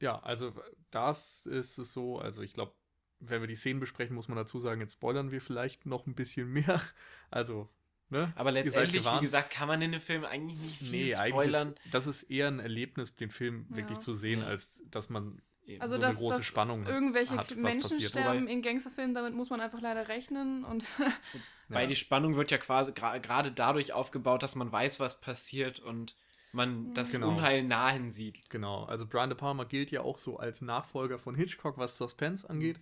Ja, also das ist es so, also ich glaube, wenn wir die Szenen besprechen, muss man dazu sagen, jetzt spoilern wir vielleicht noch ein bisschen mehr. Also, ne? Aber letztendlich, wie gesagt, kann man in dem Film eigentlich nicht viel Nee, eigentlich spoilern. ist, das ist eher ein Erlebnis, den Film Ja. wirklich zu sehen, Ja. als dass man. Also, so eine dass, große dass Spannung irgendwelche hat, was Menschen passiert. sterben Wobei- in Gangsterfilmen, damit muss man einfach leider rechnen. Und Weil Ja. die Spannung wird ja quasi gra- gerade dadurch aufgebaut, dass man weiß, was passiert und man das Genau. Unheil nahen sieht. Genau, also Brian De Palma gilt ja auch so als Nachfolger von Hitchcock, was Suspense angeht.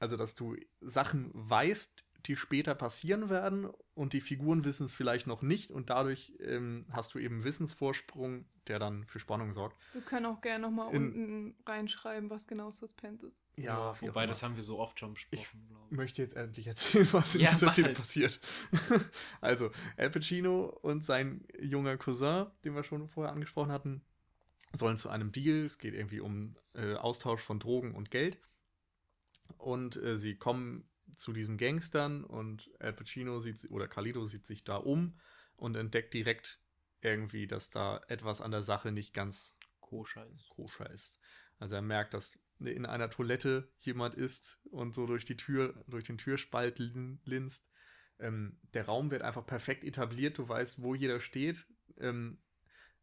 Also, dass du Sachen weißt, die später passieren werden und die Figuren wissen es vielleicht noch nicht und dadurch ähm, hast du eben Wissensvorsprung, der dann für Spannung sorgt. Wir können auch gerne nochmal unten reinschreiben, was genau Suspense ist. Ja, auch wobei, das haben wir so oft schon besprochen, glaube Ich möchte jetzt endlich erzählen, was in Ja, dieser Szene halt. passiert. also, Al Pacino und sein junger Cousin, den wir schon vorher angesprochen hatten, sollen zu einem Deal. Es geht irgendwie um äh, Austausch von Drogen und Geld. Und äh, sie kommen zu diesen Gangstern und Al Pacino sieht si- oder Carlito sieht sich da um und entdeckt direkt irgendwie, dass da etwas an der Sache nicht ganz Koscher ist. koscher ist. Also er merkt, dass in einer Toilette jemand ist und so durch die Tür, durch den Türspalt lin- linst. Ähm, der Raum wird einfach perfekt etabliert, du weißt, wo jeder steht. Ähm,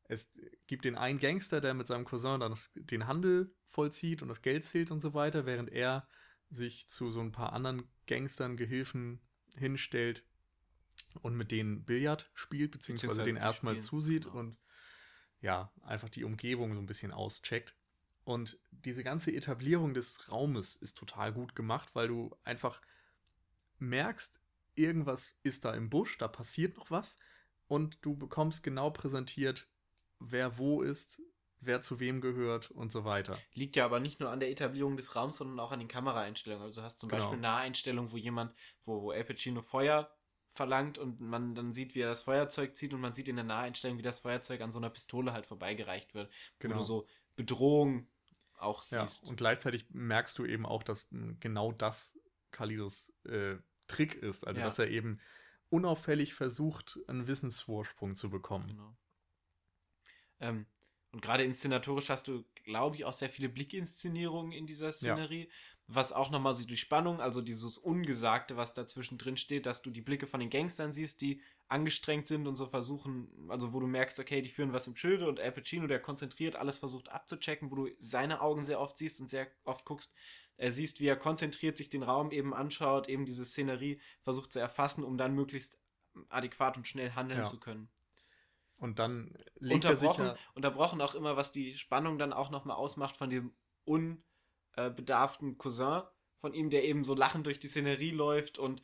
es gibt den einen Gangster, der mit seinem Cousin dann das, den Handel vollzieht und das Geld zählt und so weiter, während er sich zu so ein paar anderen Gangstern, Gehilfen hinstellt und mit denen Billard spielt, beziehungsweise, Beziehungsweise den erstmal spielen, zusieht genau. und ja, einfach die Umgebung so ein bisschen auscheckt. Und diese ganze Etablierung des Raumes ist total gut gemacht, weil du einfach merkst, irgendwas ist da im Busch, da passiert noch was und du bekommst genau präsentiert, wer wo ist, wer zu wem gehört und so weiter. Liegt ja aber nicht nur an der Etablierung des Raums, sondern auch an den Kameraeinstellungen. Also du hast zum Genau. Beispiel Naheinstellungen, wo jemand, wo, wo Al Pacino Feuer verlangt und man dann sieht, wie er das Feuerzeug zieht und man sieht in der Naheinstellung, wie das Feuerzeug an so einer Pistole halt vorbeigereicht wird. Wo Genau. du so Bedrohung auch Ja, siehst. und gleichzeitig merkst du eben auch, dass genau das Kalidos äh, Trick ist. Also, Ja. dass er eben unauffällig versucht, einen Wissensvorsprung zu bekommen. Genau. Ähm, und gerade inszenatorisch hast du, glaube ich, auch sehr viele Blickinszenierungen in dieser Szenerie, was auch nochmal so die Spannung, also dieses Ungesagte, was dazwischen drin steht, dass du die Blicke von den Gangstern siehst, die angestrengt sind und so versuchen, also wo du merkst, okay, die führen was im Schilde und Al Pacino, der konzentriert alles versucht abzuchecken, wo du seine Augen sehr oft siehst und sehr oft guckst, er siehst, wie er konzentriert sich den Raum eben anschaut, eben diese Szenerie versucht zu erfassen, um dann möglichst adäquat und schnell handeln Ja. zu können Und dann legt er sich unterbrochen, ja. unterbrochen auch immer, was die Spannung dann auch nochmal ausmacht von dem unbedarften Cousin von ihm, der eben so lachend durch die Szenerie läuft und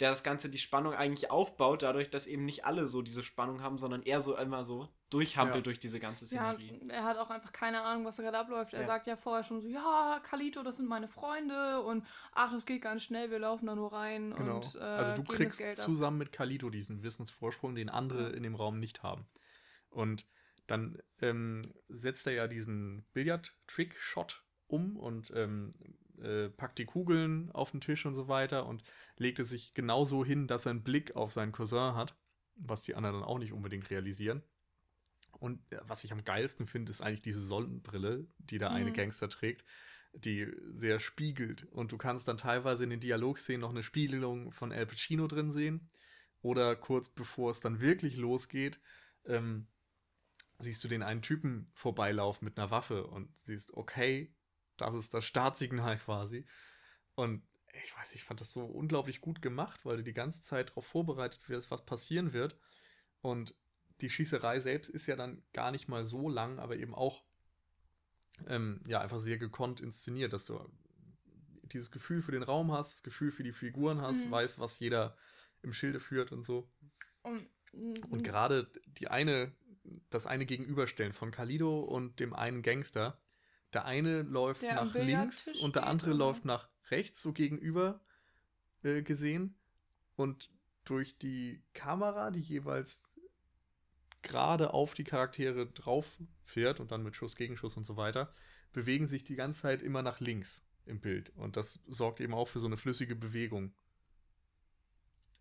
der das Ganze die Spannung eigentlich aufbaut, dadurch, dass eben nicht alle so diese Spannung haben, sondern er so immer so durchhampelt Ja. durch diese ganze Ja, Szenerie. und er hat auch einfach keine Ahnung, was da gerade abläuft. Er Ja. sagt ja vorher schon so, ja, Kalito, das sind meine Freunde und ach, das geht ganz schnell, wir laufen da nur rein Genau. und äh, also du geben das kriegst Geld ab. zusammen mit Kalido diesen Wissensvorsprung, den andere Ja. in dem Raum nicht haben. Und dann ähm, setzt er ja diesen Billard-Trick-Shot um und ähm, äh, packt die Kugeln auf den Tisch und so weiter und legt es sich genauso hin, dass er einen Blick auf seinen Cousin hat, was die anderen dann auch nicht unbedingt realisieren. Und äh, was ich am geilsten finde, ist eigentlich diese Sonnenbrille, die der eine Mhm. Gangster trägt, die sehr spiegelt. Und du kannst dann teilweise in den Dialogszenen noch eine Spiegelung von Al Pacino drin sehen. Oder kurz bevor es dann wirklich losgeht, ähm, siehst du den einen Typen vorbeilaufen mit einer Waffe und siehst, okay, das ist das Startsignal quasi. Und ich weiß, ich fand das so unglaublich gut gemacht, weil du die ganze Zeit darauf vorbereitet wirst, was passieren wird. Und die Schießerei selbst ist ja dann gar nicht mal so lang, aber eben auch ähm, ja einfach sehr gekonnt inszeniert, dass du dieses Gefühl für den Raum hast, das Gefühl für die Figuren hast, Mhm. weißt, was jeder im Schilde führt und so. Und, Und gerade die eine, das eine Gegenüberstellen von Kalido und dem einen Gangster. Der eine läuft Der nach links und der andere oder? läuft nach rechts, so gegenüber äh, gesehen. Und durch die Kamera, die jeweils gerade auf die Charaktere drauf fährt und dann mit Schuss, Gegenschuss und so weiter, bewegen sich die ganze Zeit immer nach links im Bild. Und das sorgt eben auch für so eine flüssige Bewegung.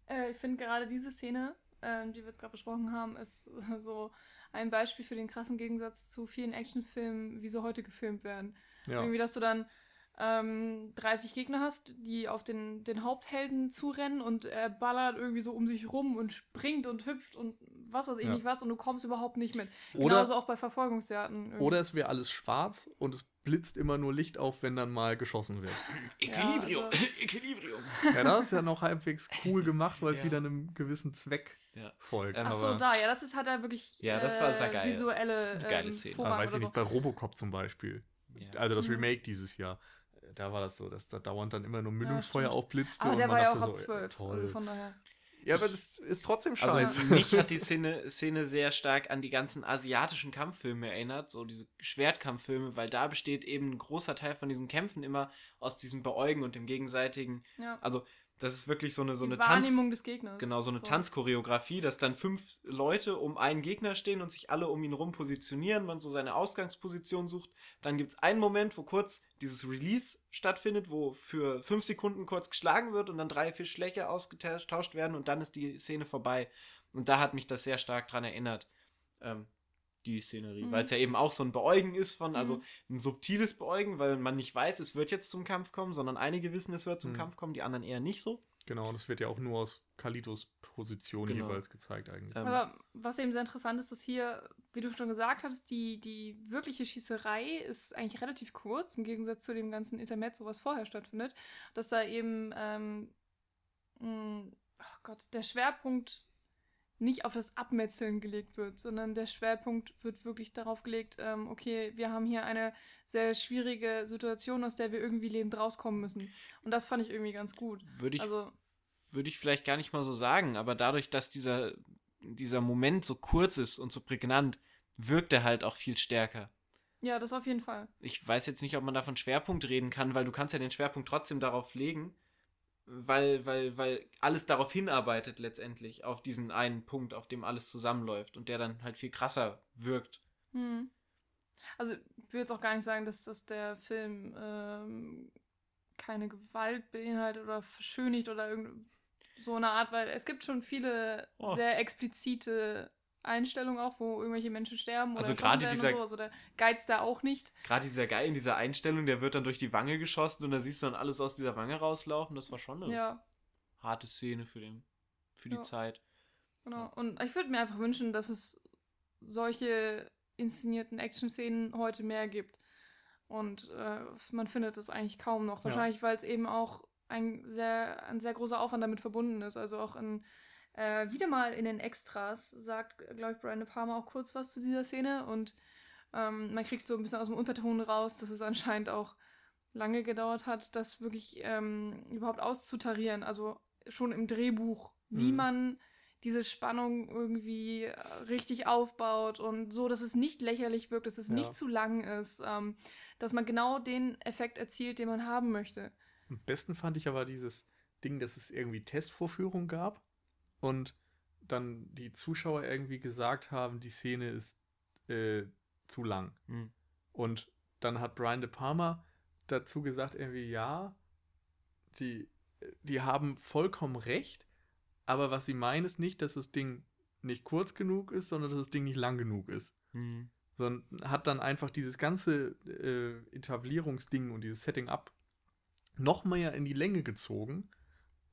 Äh, ich finde gerade diese Szene, ähm, die wir jetzt gerade besprochen haben, ist so ein Beispiel für den krassen Gegensatz zu vielen Actionfilmen, wie sie heute gefilmt werden. Ja, Irgendwie, dass du dann ähm, 30 Gegner hast, die auf den, den Haupthelden zurennen und er ballert irgendwie so um sich rum und springt und hüpft und was weiß ich Ja. nicht was und du kommst überhaupt nicht mit. Oder- Genauso auch bei Verfolgungsjagden. irgendwie. Oder es wäre alles schwarz und es blitzt immer nur Licht auf, wenn dann mal geschossen wird. Equilibrium, also- Equilibrium. Ja, das ist ja noch halbwegs cool gemacht, weil es Ja. wieder einem gewissen Zweck Ja. folgt. Ähm, Ach so, da, ja, das ist halt da wirklich Ja, das war sehr äh, geil. visuelle Das ist eine geile ähm, Szene. aber Vorrang weiß ich oder nicht, bei Robocop zum Beispiel. Ja. Also das Mhm. Remake dieses Jahr. Da war das so, dass da dauernd dann immer nur Mündungsfeuer stimmt. aufblitzte. Aber und der man war ja auch ab so, 12. toll. Also von daher. ja, aber das ist trotzdem Also scheiße. mich hat die Szene, Szene sehr stark an die ganzen asiatischen Kampffilme erinnert, so diese Schwertkampffilme, weil da besteht eben ein großer Teil von diesen Kämpfen immer aus diesem Beäugen und dem gegenseitigen. Ja. Also das ist wirklich so eine so die eine Tanz Wahrnehmung des Gegners. genau so eine Tanzchoreografie, dass dann fünf Leute um einen Gegner stehen und sich alle um ihn rum positionieren, man so seine Ausgangsposition sucht. Dann gibt es einen Moment, wo kurz dieses Release stattfindet, wo für fünf Sekunden kurz geschlagen wird und dann drei, vier Schläge ausgetauscht werden und dann ist die Szene vorbei. Und da hat mich das sehr stark dran erinnert, ähm, die Szenerie, Mhm. weil es ja eben auch so ein Beäugen ist von, also Mhm. ein subtiles Beäugen, weil man nicht weiß, es wird jetzt zum Kampf kommen, sondern einige wissen, es wird zum Mhm. Kampf kommen, die anderen eher nicht so. Genau, das wird ja auch nur aus Kalitos Position Genau. jeweils gezeigt eigentlich. Ähm, Aber was eben sehr interessant ist, dass hier, wie du schon gesagt hast, die, die wirkliche Schießerei ist eigentlich relativ kurz, im Gegensatz zu dem ganzen Intermezzo, was vorher stattfindet. Dass da eben, ähm, mh, ach Gott, der Schwerpunkt nicht auf das Abmetzeln gelegt wird, sondern der Schwerpunkt wird wirklich darauf gelegt, ähm, okay, wir haben hier eine sehr schwierige Situation, aus der wir irgendwie lebend rauskommen müssen. Und das fand ich irgendwie ganz gut. würde ich Also, würde ich vielleicht gar nicht mal so sagen, aber dadurch, dass dieser, dieser Moment so kurz ist und so prägnant, wirkt er halt auch viel stärker. ja, das auf jeden Fall. Ich weiß jetzt nicht, ob man da von Schwerpunkt reden kann, weil du kannst ja den Schwerpunkt trotzdem darauf legen, weil, weil, weil alles darauf hinarbeitet letztendlich, auf diesen einen Punkt, auf dem alles zusammenläuft und der dann halt viel krasser wirkt. Hm. Also, ich würde jetzt auch gar nicht sagen, dass, dass der Film ähm, keine Gewalt beinhaltet oder verschönigt oder irgend so eine Art, weil es gibt schon viele Oh. sehr explizite Einstellungen auch, wo irgendwelche Menschen sterben Also oder gerade erschossen werden dieser- so. Also der geizt da auch nicht. Gerade dieser Geil in dieser Einstellung, der wird dann durch die Wange geschossen und da siehst du dann alles aus dieser Wange rauslaufen. Das war schon eine Ja, harte Szene für, den, für die Ja. Zeit. genau. Und ich würde mir einfach wünschen, dass es solche inszenierten Action-Szenen heute mehr gibt. Und äh, man findet es eigentlich kaum noch. Ja. Wahrscheinlich, weil es eben auch ein sehr, ein sehr großer Aufwand damit verbunden ist. Also auch in, äh, wieder mal in den Extras sagt, glaube ich, Brian De Palma auch kurz was zu dieser Szene. Und ähm, man kriegt so ein bisschen aus dem Unterton raus, dass es anscheinend auch lange gedauert hat, das wirklich ähm, überhaupt auszutarieren. Also schon im Drehbuch, wie Mhm. man diese Spannung irgendwie richtig aufbaut und so, dass es nicht lächerlich wirkt, dass es Ja. nicht zu lang ist, ähm, dass man genau den Effekt erzielt, den man haben möchte. Am besten fand ich aber dieses Ding, dass es irgendwie Testvorführungen gab und dann die Zuschauer irgendwie gesagt haben, die Szene ist äh, zu lang. Hm. Und dann hat Brian De Palma dazu gesagt, irgendwie, ja, die, die haben vollkommen recht, aber was sie meinen ist nicht, dass das Ding nicht kurz genug ist, sondern dass das Ding nicht lang genug ist. Hm. Sondern hat dann einfach dieses ganze äh, Etablierungsding und dieses Setting-up noch mehr in die Länge gezogen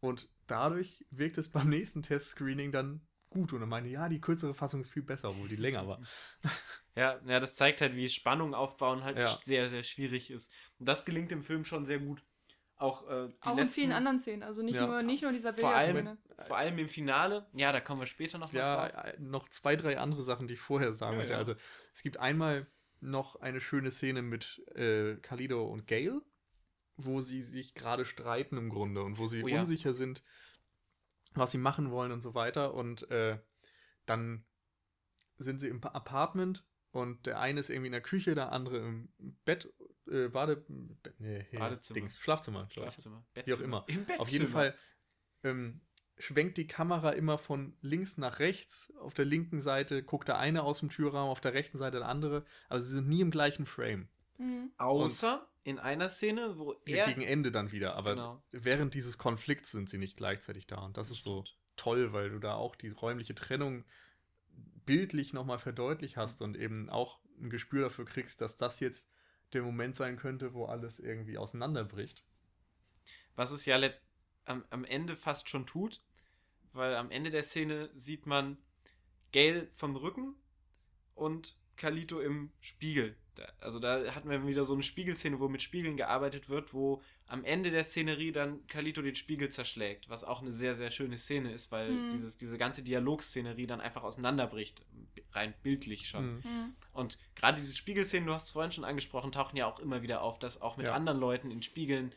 und dadurch wirkt es beim nächsten Testscreening dann gut und er meinte, ja, die kürzere Fassung ist viel besser, obwohl die länger war. Ja, ja, das zeigt halt, wie Spannung aufbauen halt Ja. sehr, sehr schwierig ist. Und das gelingt im Film schon sehr gut. Auch, äh, die Auch in letzten, vielen anderen Szenen, also nicht, Ja. nur, nicht nur dieser vor allem, Billardszene. vor allem im Finale. Ja, da kommen wir später noch Ja, drauf. äh, noch zwei, drei andere Sachen, die ich vorher sagen Ja, möchte. ja. Also, es gibt einmal noch eine schöne Szene mit äh, Kalido und Gale, wo sie sich gerade streiten im Grunde und wo sie Oh ja. unsicher sind, was sie machen wollen und so weiter. Und äh, dann sind sie im Pa- Apartment und der eine ist irgendwie in der Küche, der andere im Bett, äh, Bade, nee, hier, Badezimmer. Dings, Schlafzimmer. Schlafzimmer. Wie auch immer. Im Auf jeden Bettzimmer. Fall ähm, schwenkt die Kamera immer von links nach rechts. Auf der linken Seite guckt der eine aus dem Türraum, auf der rechten Seite der andere. Also sie sind nie im gleichen Frame. Mhm. Außer in einer Szene, wo er. Gegen Ende dann wieder. Aber Genau. während dieses Konflikts sind sie nicht gleichzeitig da. Und das ist so toll, weil du da auch die räumliche Trennung bildlich nochmal verdeutlicht hast und eben auch ein Gespür dafür kriegst, dass das jetzt der Moment sein könnte, wo alles irgendwie auseinanderbricht. Was es ja letzt am, am Ende fast schon tut, weil am Ende der Szene sieht man Gale vom Rücken und Kalito im Spiegel. Also da hatten wir wieder so eine Spiegelszene, wo mit Spiegeln gearbeitet wird, wo am Ende der Szenerie dann Kalito den Spiegel zerschlägt, was auch eine sehr, sehr schöne Szene ist, weil Mhm. dieses, diese ganze Dialogszenerie dann einfach auseinanderbricht. rein bildlich schon. Mhm. Mhm. Und gerade diese Spiegelszenen, du hast es vorhin schon angesprochen, tauchen ja auch immer wieder auf, dass auch mit Ja. anderen Leuten in Spiegeln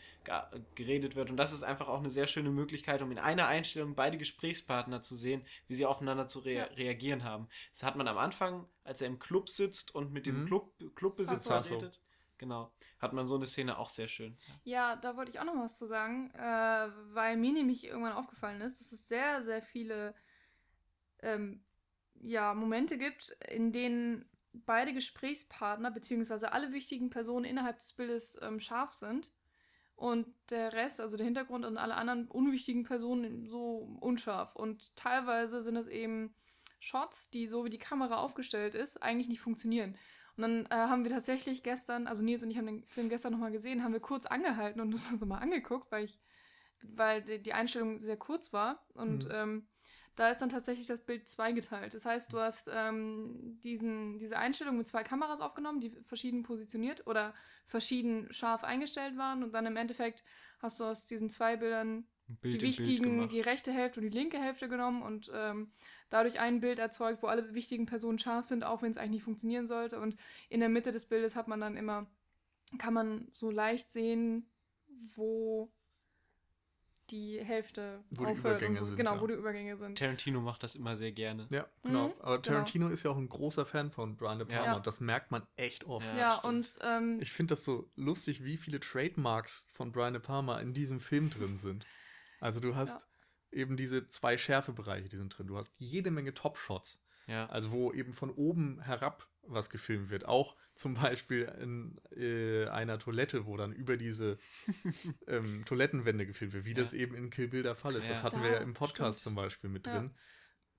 geredet wird. Und das ist einfach auch eine sehr schöne Möglichkeit, um in einer Einstellung beide Gesprächspartner zu sehen, wie sie aufeinander zu rea Ja. reagieren haben. Das hat man am Anfang, als er im Club sitzt und mit dem Mhm. Club Clubbesitzer Sasso. redet. Genau. Hat man so eine Szene auch sehr schön. Ja, da wollte ich auch noch was zu sagen, äh, weil mir nämlich irgendwann aufgefallen ist, dass es sehr, sehr viele ähm, ja, Momente gibt, in denen beide Gesprächspartner beziehungsweise alle wichtigen Personen innerhalb des Bildes ähm, scharf sind und der Rest, also der Hintergrund und alle anderen unwichtigen Personen so unscharf. Und teilweise sind es eben Shots, die so wie die Kamera aufgestellt ist, eigentlich nicht funktionieren. Und dann äh, haben wir tatsächlich gestern, also Nils und ich haben den Film gestern nochmal gesehen, haben wir kurz angehalten und uns so mal angeguckt, weil ich, weil die, die Einstellung sehr kurz war. Und Mhm. ähm, da ist dann tatsächlich das Bild zweigeteilt. Das heißt, du hast ähm, diesen, diese Einstellung mit zwei Kameras aufgenommen, die verschieden positioniert oder verschieden scharf eingestellt waren. Und dann im Endeffekt hast du aus diesen zwei Bildern Bild die wichtigen, die rechte Hälfte und die linke Hälfte genommen und ähm, dadurch ein Bild erzeugt, wo alle wichtigen Personen scharf sind, auch wenn es eigentlich nicht funktionieren sollte. Und in der Mitte des Bildes hat man dann immer, kann man so leicht sehen, wo die Hälfte Wo die aufhört Übergänge und so, sind, Genau, ja. wo die Übergänge sind. Tarantino macht das immer sehr gerne. Ja, genau. Mhm, Aber Tarantino ist ja auch ein großer Fan von Brian De Palma. Ja. Das merkt man echt oft. Ja, Ja, und ähm, Ich finde das so lustig, wie viele Trademarks von Brian De Palma in diesem Film drin sind. Also du hast eben diese zwei Schärfebereiche, die sind drin. Du hast jede Menge Top-Shots. Ja. Also wo eben von oben herab was gefilmt wird. Auch zum Beispiel in äh, einer Toilette, wo dann über diese ähm, Toilettenwände gefilmt wird, wie Ja. das eben in Kill Bill der Fall ist. Ja. Das hatten Da, wir ja im Podcast stimmt. zum Beispiel mit Ja. drin.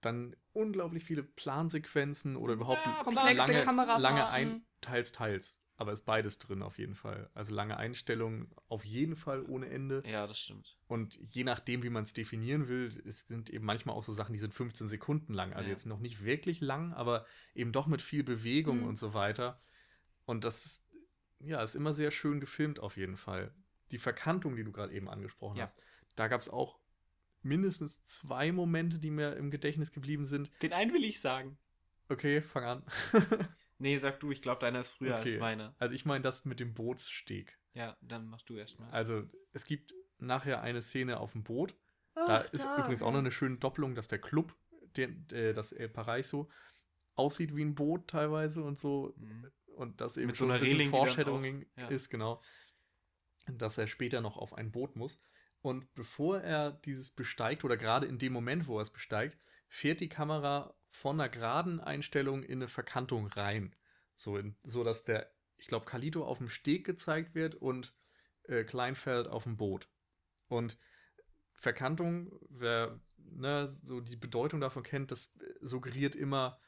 Dann unglaublich viele Plansequenzen oder überhaupt Ja, komplexe lange, lange ein, teils, teils. Aber ist beides drin auf jeden Fall. Also lange Einstellungen auf jeden Fall ohne Ende. ja, das stimmt. Und je nachdem, wie man es definieren will, es sind eben manchmal auch so Sachen, die sind 15 Sekunden lang. Also Ja. jetzt noch nicht wirklich lang, aber eben doch mit viel Bewegung Mhm. und so weiter. Und das ist, ja, ist immer sehr schön gefilmt auf jeden Fall. Die Verkantung, die du gerade eben angesprochen Ja. hast, da gab es auch mindestens zwei Momente, die mir im Gedächtnis geblieben sind. Den einen will ich sagen. Okay, fang an. Nee, sag du, ich glaube, deiner ist früher als Okay. meiner. Also ich meine das mit dem Bootssteg. Ja, dann mach du erstmal. Also es gibt nachher eine Szene auf dem Boot. Da Ach, ist da, übrigens auch ja. noch eine schöne Doppelung, dass der Club, den, äh, das El Paraiso, aussieht wie ein Boot teilweise und so. Mhm. Und das eben Mit so schon einer ein bisschen Reling, Foreshadowing auch- ja. ist, genau. Dass er später noch auf ein Boot muss. Und bevor er dieses besteigt, oder gerade in dem Moment, wo er es besteigt, fährt die Kamera von einer geraden Einstellung in eine Verkantung rein. So, in, so dass der, ich glaube, Kalito auf dem Steg gezeigt wird und äh, Kleinfeld auf dem Boot. Und Verkantung, wer ne, so die Bedeutung davon kennt, das suggeriert immer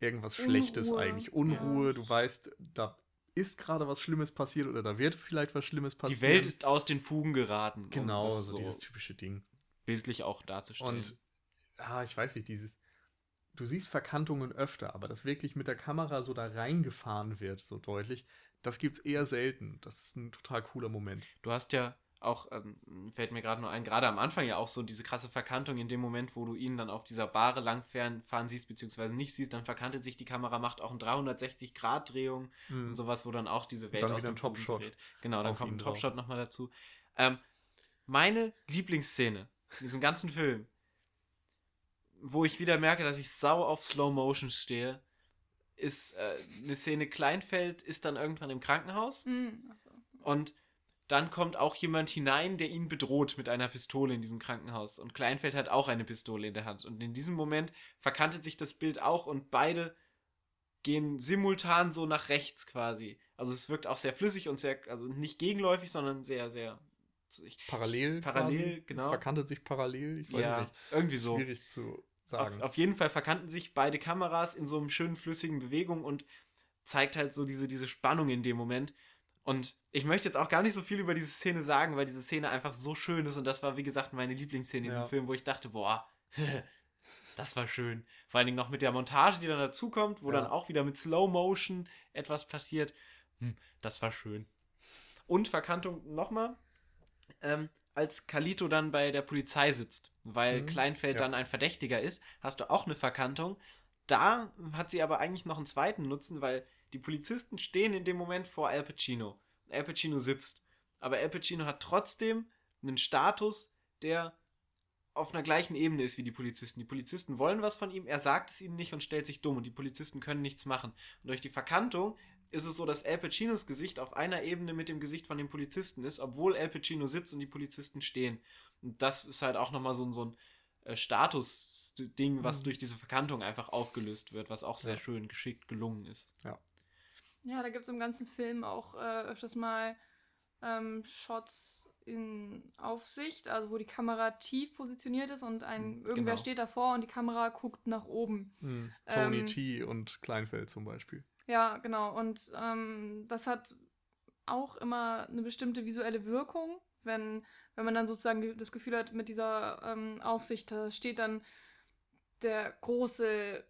irgendwas Schlechtes Unruhe, eigentlich. Unruhe, ja. du weißt, da ist gerade was Schlimmes passiert oder da wird vielleicht was Schlimmes passieren. Die Welt ist aus den Fugen geraten. genau so so dieses typische Ding. bildlich auch darzustellen. Und ah, ich weiß nicht, dieses du siehst Verkantungen öfter, aber dass wirklich mit der Kamera so da reingefahren wird, so deutlich, das gibt's eher selten. Das ist ein total cooler Moment. Du hast ja auch, ähm, fällt mir gerade nur ein, gerade am Anfang ja auch so diese krasse Verkantung in dem Moment, wo du ihn dann auf dieser Bahre langfahren fahren siehst, beziehungsweise nicht siehst, dann verkantet sich die Kamera, macht auch eine 360-Grad-Drehung und sowas, wo dann auch diese Welt dann aus dem Topshot. Genau, dann kommt ein. Topshot nochmal dazu. Ähm, meine Lieblingsszene in diesem ganzen Film, wo ich wieder merke, dass ich sau auf Slow Motion stehe, ist äh, eine Szene Kleinfeld ist dann irgendwann im Krankenhaus mm, ach so. und dann kommt auch jemand hinein, der ihn bedroht mit einer Pistole in diesem Krankenhaus. Und Kleinfeld hat auch eine Pistole in der Hand. Und in diesem Moment verkantet sich das Bild auch und beide gehen simultan so nach rechts quasi. Also es wirkt auch sehr flüssig und sehr, also nicht gegenläufig, sondern sehr, sehr. Ich, Parallel, Parallel, quasi. genau. Es verkantet sich parallel, ich weiß ja, es nicht. irgendwie so. Schwierig zu sagen. Auf, auf jeden Fall verkannten sich beide Kameras in so einem schönen flüssigen Bewegung und zeigt halt so diese, diese Spannung in dem Moment. Und ich möchte jetzt auch gar nicht so viel über diese Szene sagen, weil diese Szene einfach so schön ist und das war, wie gesagt, meine Lieblingsszene in diesem Ja. Film, wo ich dachte, boah, das war schön. Vor allen Dingen noch mit der Montage, die dann dazukommt, wo Ja. dann auch wieder mit Slow Motion etwas passiert. Hm, das war schön. Und Verkantung nochmal, ähm, als Kalito dann bei der Polizei sitzt, weil Mhm, Kleinfeld ja. dann ein Verdächtiger ist, hast du auch eine Verkantung, da hat sie aber eigentlich noch einen zweiten Nutzen, weil die Polizisten stehen in dem Moment vor Al Pacino. Al Pacino sitzt. Aber Al Pacino hat trotzdem einen Status, der auf einer gleichen Ebene ist wie die Polizisten. Die Polizisten wollen was von ihm, er sagt es ihnen nicht und stellt sich dumm und die Polizisten können nichts machen. Und durch die Verkantung ist es so, dass Al Pacinos Gesicht auf einer Ebene mit dem Gesicht von den Polizisten ist, obwohl Al Pacino sitzt und die Polizisten stehen. Und das ist halt auch nochmal so, so ein äh, Status-Ding, was Mhm. durch diese Verkantung einfach aufgelöst wird, was auch sehr Ja. schön geschickt gelungen ist. Ja, da gibt es im ganzen Film auch äh, öfters mal ähm, Shots in Aufsicht, also wo die Kamera tief positioniert ist und ein Mhm, irgendwer genau. steht davor und die Kamera guckt nach oben. Hm. Tony Ähm, T und Kleinfeld zum Beispiel. Ja, genau. Und ähm, das hat auch immer eine bestimmte visuelle Wirkung, wenn, wenn man dann sozusagen das Gefühl hat, mit dieser ähm, Aufsicht, da steht dann der große,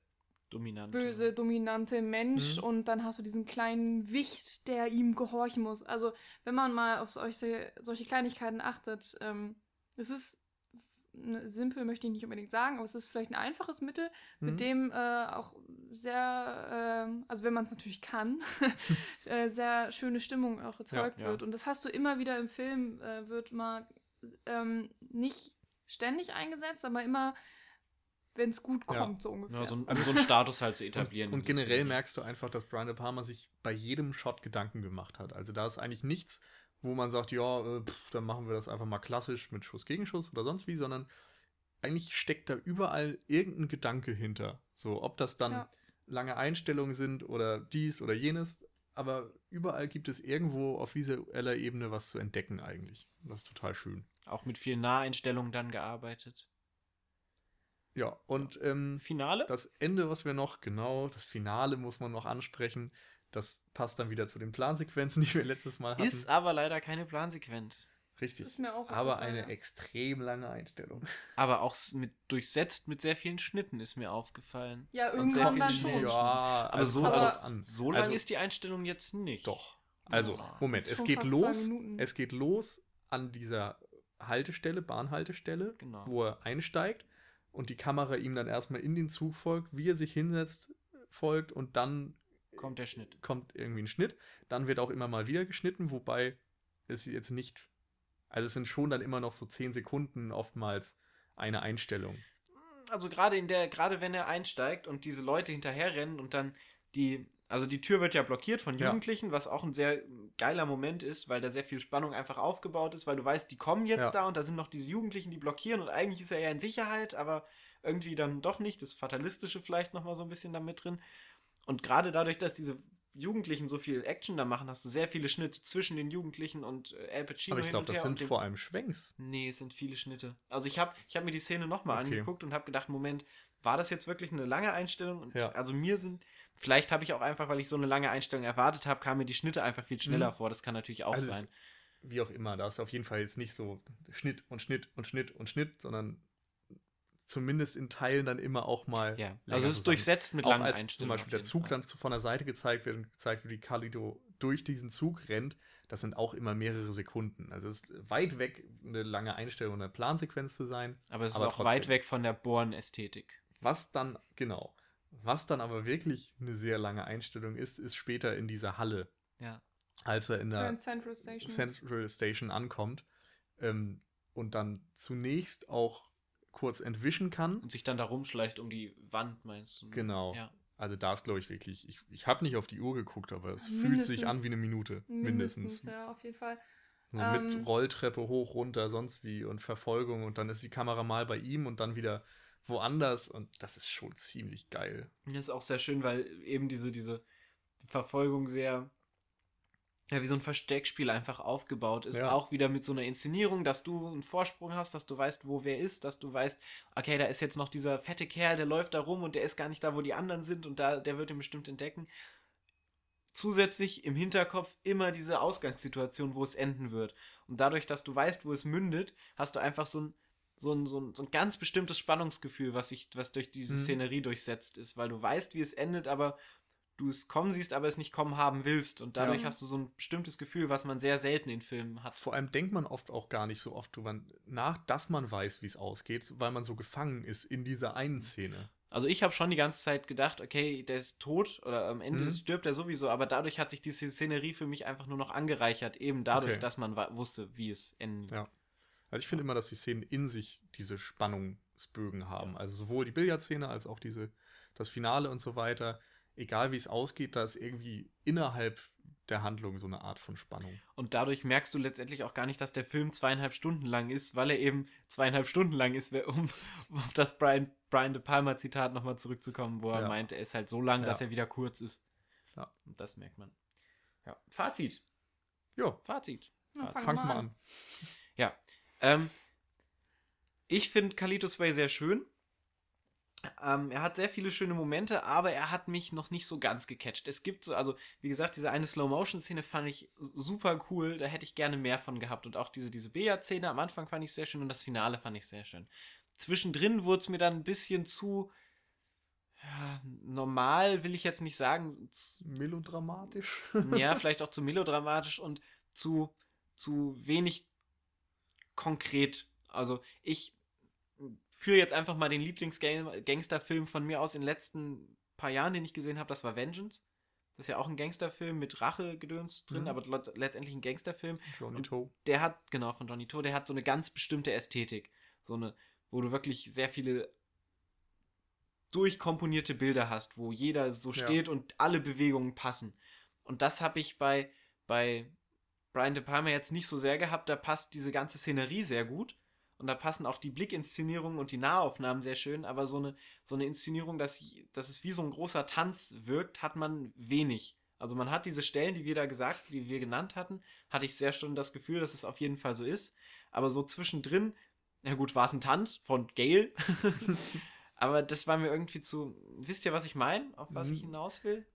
Dominant. böse, dominante Mensch Mhm. und dann hast du diesen kleinen Wicht, der ihm gehorchen muss. Also, wenn man mal auf solche, solche Kleinigkeiten achtet, ähm, es ist simpel, möchte ich nicht unbedingt sagen, aber es ist vielleicht ein einfaches Mittel, Mhm. mit dem äh, auch sehr, ähm, also wenn man es natürlich kann, äh, sehr schöne Stimmung auch erzeugt ja. wird. Und das hast du immer wieder im Film, äh, wird mal ähm, nicht ständig eingesetzt, aber immer, wenn es gut Ja. kommt, so ungefähr. Ja, so, ein, so einen Status halt zu etablieren. Und, und generell merkst du einfach, dass Brian De Palma sich bei jedem Shot Gedanken gemacht hat. Also da ist eigentlich nichts, wo man sagt, ja, äh, pff, dann machen wir das einfach mal klassisch mit Schuss gegen Schuss oder sonst wie, sondern eigentlich steckt da überall irgendein Gedanke hinter. So, ob das dann Ja. lange Einstellungen sind oder dies oder jenes, aber überall gibt es irgendwo auf visueller Ebene was zu entdecken eigentlich. Das ist total schön. Auch mit vielen Naheinstellungen dann gearbeitet. Ja, und ähm, Finale? Das Ende, was wir noch, genau, das Finale muss man noch ansprechen. Das passt dann wieder zu den Plansequenzen, die wir letztes Mal hatten. ist aber leider keine Plansequenz. Richtig. Das ist mir auch aber eine ja. extrem lange Einstellung. Aber auch mit, durchsetzt mit sehr vielen Schnitten ist mir aufgefallen. Ja, irgendwann viel dann schon. Ja, Aber so- aber drauf an. So lang also, ist die Einstellung jetzt nicht. Doch. Also, Oh, Moment, es geht los. Es geht los an dieser Haltestelle, Bahnhaltestelle, Genau. wo er einsteigt und die Kamera ihm dann erstmal in den Zug folgt, wie er sich hinsetzt, folgt und dann Kommt der Schnitt. kommt irgendwie ein Schnitt. Dann wird auch immer mal wieder geschnitten, wobei es jetzt nicht. Also es sind schon dann immer noch so 10 Sekunden oftmals eine Einstellung. Also gerade in der, gerade wenn er einsteigt und diese Leute hinterherrennen und dann die, also die Tür wird ja blockiert von Ja. Jugendlichen, was auch ein sehr geiler Moment ist, weil da sehr viel Spannung einfach aufgebaut ist, weil du weißt, die kommen jetzt Ja. da und da sind noch diese Jugendlichen, die blockieren und eigentlich ist er ja in Sicherheit, aber irgendwie dann doch nicht. Das Fatalistische vielleicht nochmal so ein bisschen da mit drin. Und gerade dadurch, dass diese Jugendlichen so viel Action da machen, hast du sehr viele Schnitte zwischen den Jugendlichen und äh, Al Pacino Aber ich glaube, das sind vor allem Schwenks. Nee, es sind viele Schnitte. Also ich habe ich hab mir die Szene nochmal Okay. angeguckt und habe gedacht, Moment, war das jetzt wirklich eine lange Einstellung? Und Ja. also mir sind, vielleicht habe ich auch einfach, weil ich so eine lange Einstellung erwartet habe, kamen mir die Schnitte einfach viel schneller Mhm. vor. Das kann natürlich auch Also sein. Wie auch immer, da ist auf jeden Fall jetzt nicht so Schnitt und Schnitt und Schnitt und Schnitt, sondern zumindest in Teilen dann immer auch mal. Ja, also es ist durchsetzt mit auch langen als zum Einstellungen. Beispiel der Zug Fall. dann zu- von der Seite gezeigt wird und gezeigt wird, wie Kalido durch diesen Zug rennt, das sind auch immer mehrere Sekunden. Also es ist weit weg, eine lange Einstellung oder Plansequenz zu sein. Aber es ist aber auch trotzdem. weit weg von der Born-Ästhetik. Was dann, genau, was dann aber wirklich eine sehr lange Einstellung ist, ist später in dieser Halle, Ja. als er in der Grand Central Station. Central Station ankommt ähm, und dann zunächst auch kurz entwischen kann. Und sich dann da rumschleicht um die Wand, meinst du? Genau. Ja. Also da ist, glaube ich, wirklich, ich, ich habe nicht auf die Uhr geguckt, aber es Ja, fühlt sich an mindestens. wie eine Minute. Mindestens, Mindestens. ja, auf jeden Fall. So Ähm, mit Rolltreppe hoch, runter, sonst wie und Verfolgung und dann ist die Kamera mal bei ihm und dann wieder woanders und das ist schon ziemlich geil. Das ist auch sehr schön, weil eben diese, diese Verfolgung sehr, ja, wie so ein Versteckspiel einfach aufgebaut ist. Ja. Auch wieder mit so einer Inszenierung, dass du einen Vorsprung hast, dass du weißt, wo wer ist, dass du weißt, okay, da ist jetzt noch dieser fette Kerl, der läuft da rum und der ist gar nicht da, wo die anderen sind und da, der wird ihn bestimmt entdecken. Zusätzlich im Hinterkopf immer diese Ausgangssituation, wo es enden wird. Und dadurch, dass du weißt, wo es mündet, hast du einfach so ein, so ein, so ein, so ein ganz bestimmtes Spannungsgefühl, was sich, was durch diese Mhm. Szenerie durchsetzt ist, weil du weißt, wie es endet, aber du es kommen siehst, aber es nicht kommen haben willst. Und dadurch Ja. hast du so ein bestimmtes Gefühl, was man sehr selten in Filmen hat. Vor allem denkt man oft auch gar nicht so oft drüber nach, dass man weiß, wie es ausgeht, weil man so gefangen ist in dieser einen Szene. Also ich habe schon die ganze Zeit gedacht, okay, der ist tot oder am Ende Mhm. stirbt er sowieso, aber dadurch hat sich diese Szenerie für mich einfach nur noch angereichert, eben dadurch, Okay. dass man wusste, wie es endet. Ja. Also ich finde immer, dass die Szenen in sich diese Spannungsbögen haben. Also sowohl die Billardszene als auch diese, das Finale und so weiter. Egal wie es ausgeht, da ist irgendwie innerhalb der Handlung so eine Art von Spannung. Und dadurch merkst du letztendlich auch gar nicht, dass der Film zweieinhalb Stunden lang ist, weil er eben zweieinhalb Stunden lang ist, um auf das Brian, Brian De Palma Zitat nochmal zurückzukommen, wo er Ja. meinte, er ist halt so lang, Ja. dass er wieder kurz ist. Ja. Und das merkt man. Ja. Fazit. Ja, Fazit. Na, Fazit. fang fangt mal mal an. an. Ja. Ähm, ich finde Kalitos Way sehr schön. Ähm, er hat sehr viele schöne Momente, aber er hat mich noch nicht so ganz gecatcht. Es gibt so, also wie gesagt, diese eine Slow-Motion-Szene fand ich super cool. Da hätte ich gerne mehr von gehabt. Und auch diese, diese Bea-Szene am Anfang fand ich sehr schön und das Finale fand ich sehr schön. Zwischendrin wurde es mir dann ein bisschen zu ja, normal, will ich jetzt nicht sagen. Melodramatisch. ja, vielleicht auch zu melodramatisch und zu, zu wenig konkret. Also ich führe jetzt einfach mal den Lieblingsgangsterfilm von mir aus in den letzten paar Jahren, den ich gesehen habe, das war Vengeance. Das ist ja auch ein Gangsterfilm mit Rachegedöns drin, Mhm. aber let- letztendlich ein Gangsterfilm. Johnny Und- Toe. Der hat, genau, von Johnny Toe, der hat so eine ganz bestimmte Ästhetik. So eine, wo du wirklich sehr viele durchkomponierte Bilder hast, wo jeder so Ja. steht und alle Bewegungen passen. Und das habe ich bei, bei Brian De Palma jetzt nicht so sehr gehabt. Da passt diese ganze Szenerie sehr gut. Und da passen auch die Blickinszenierungen und die Nahaufnahmen sehr schön. Aber so eine, so eine Inszenierung, dass, dass es wie so ein großer Tanz wirkt, hat man wenig. Also man hat diese Stellen, die wir da gesagt, die wir genannt hatten, hatte ich sehr schon das Gefühl, dass es auf jeden Fall so ist. Aber so zwischendrin, na gut, war es ein Tanz von Gail. Aber das war mir irgendwie zu. Wisst ihr, was ich meine? Auf was ich Mhm. hinaus will?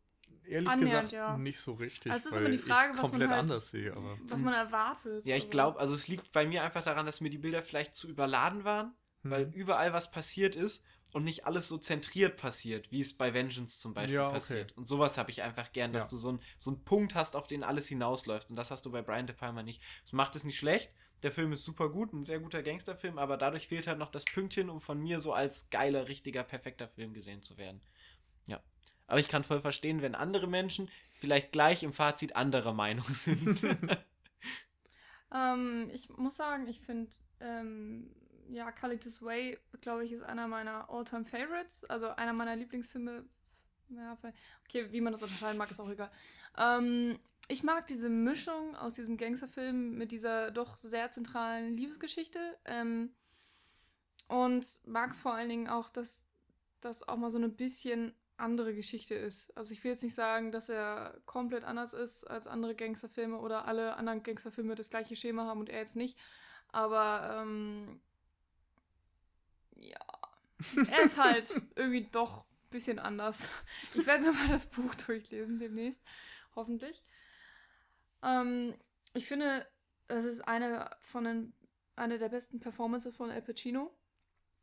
Ehrlich Annähernd, gesagt, ja. nicht so richtig. Also es ist immer die Frage, was man halt- anders sehe. Aber Was man erwartet. Ja, ich glaube, also es liegt bei mir einfach daran, dass mir die Bilder vielleicht zu überladen waren, Hm. weil überall was passiert ist und nicht alles so zentriert passiert, wie es bei Vengeance zum Beispiel Ja, okay. passiert. Und sowas habe ich einfach gern, dass Ja. du so, ein, so einen Punkt hast, auf den alles hinausläuft. Und das hast du bei Brian De Palma nicht. Das macht es nicht schlecht. Der Film ist super gut, ein sehr guter Gangsterfilm, aber dadurch fehlt halt noch das Pünktchen, um von mir so als geiler, richtiger, perfekter Film gesehen zu werden. Aber ich kann voll verstehen, wenn andere Menschen vielleicht gleich im Fazit anderer Meinung sind. Ähm, ich muss sagen, ich finde, ähm, ja, Callitus Way, glaube ich, ist einer meiner All-Time Favorites. Also einer meiner Lieblingsfilme. Ja, okay, wie man das unterscheiden mag, ist auch egal. Ähm, ich mag diese Mischung aus diesem Gangsterfilm mit dieser doch sehr zentralen Liebesgeschichte. Ähm, und mag es vor allen Dingen auch, dass das auch mal so eine bisschen andere Geschichte ist. Also ich will jetzt nicht sagen, dass er komplett anders ist als andere Gangsterfilme oder alle anderen Gangsterfilme das gleiche Schema haben und er jetzt nicht. Aber ähm, ja, er ist halt irgendwie doch ein bisschen anders. Ich werde mir mal das Buch durchlesen demnächst, hoffentlich. Ähm, ich finde, es ist eine von den, eine der besten Performances von Al Pacino.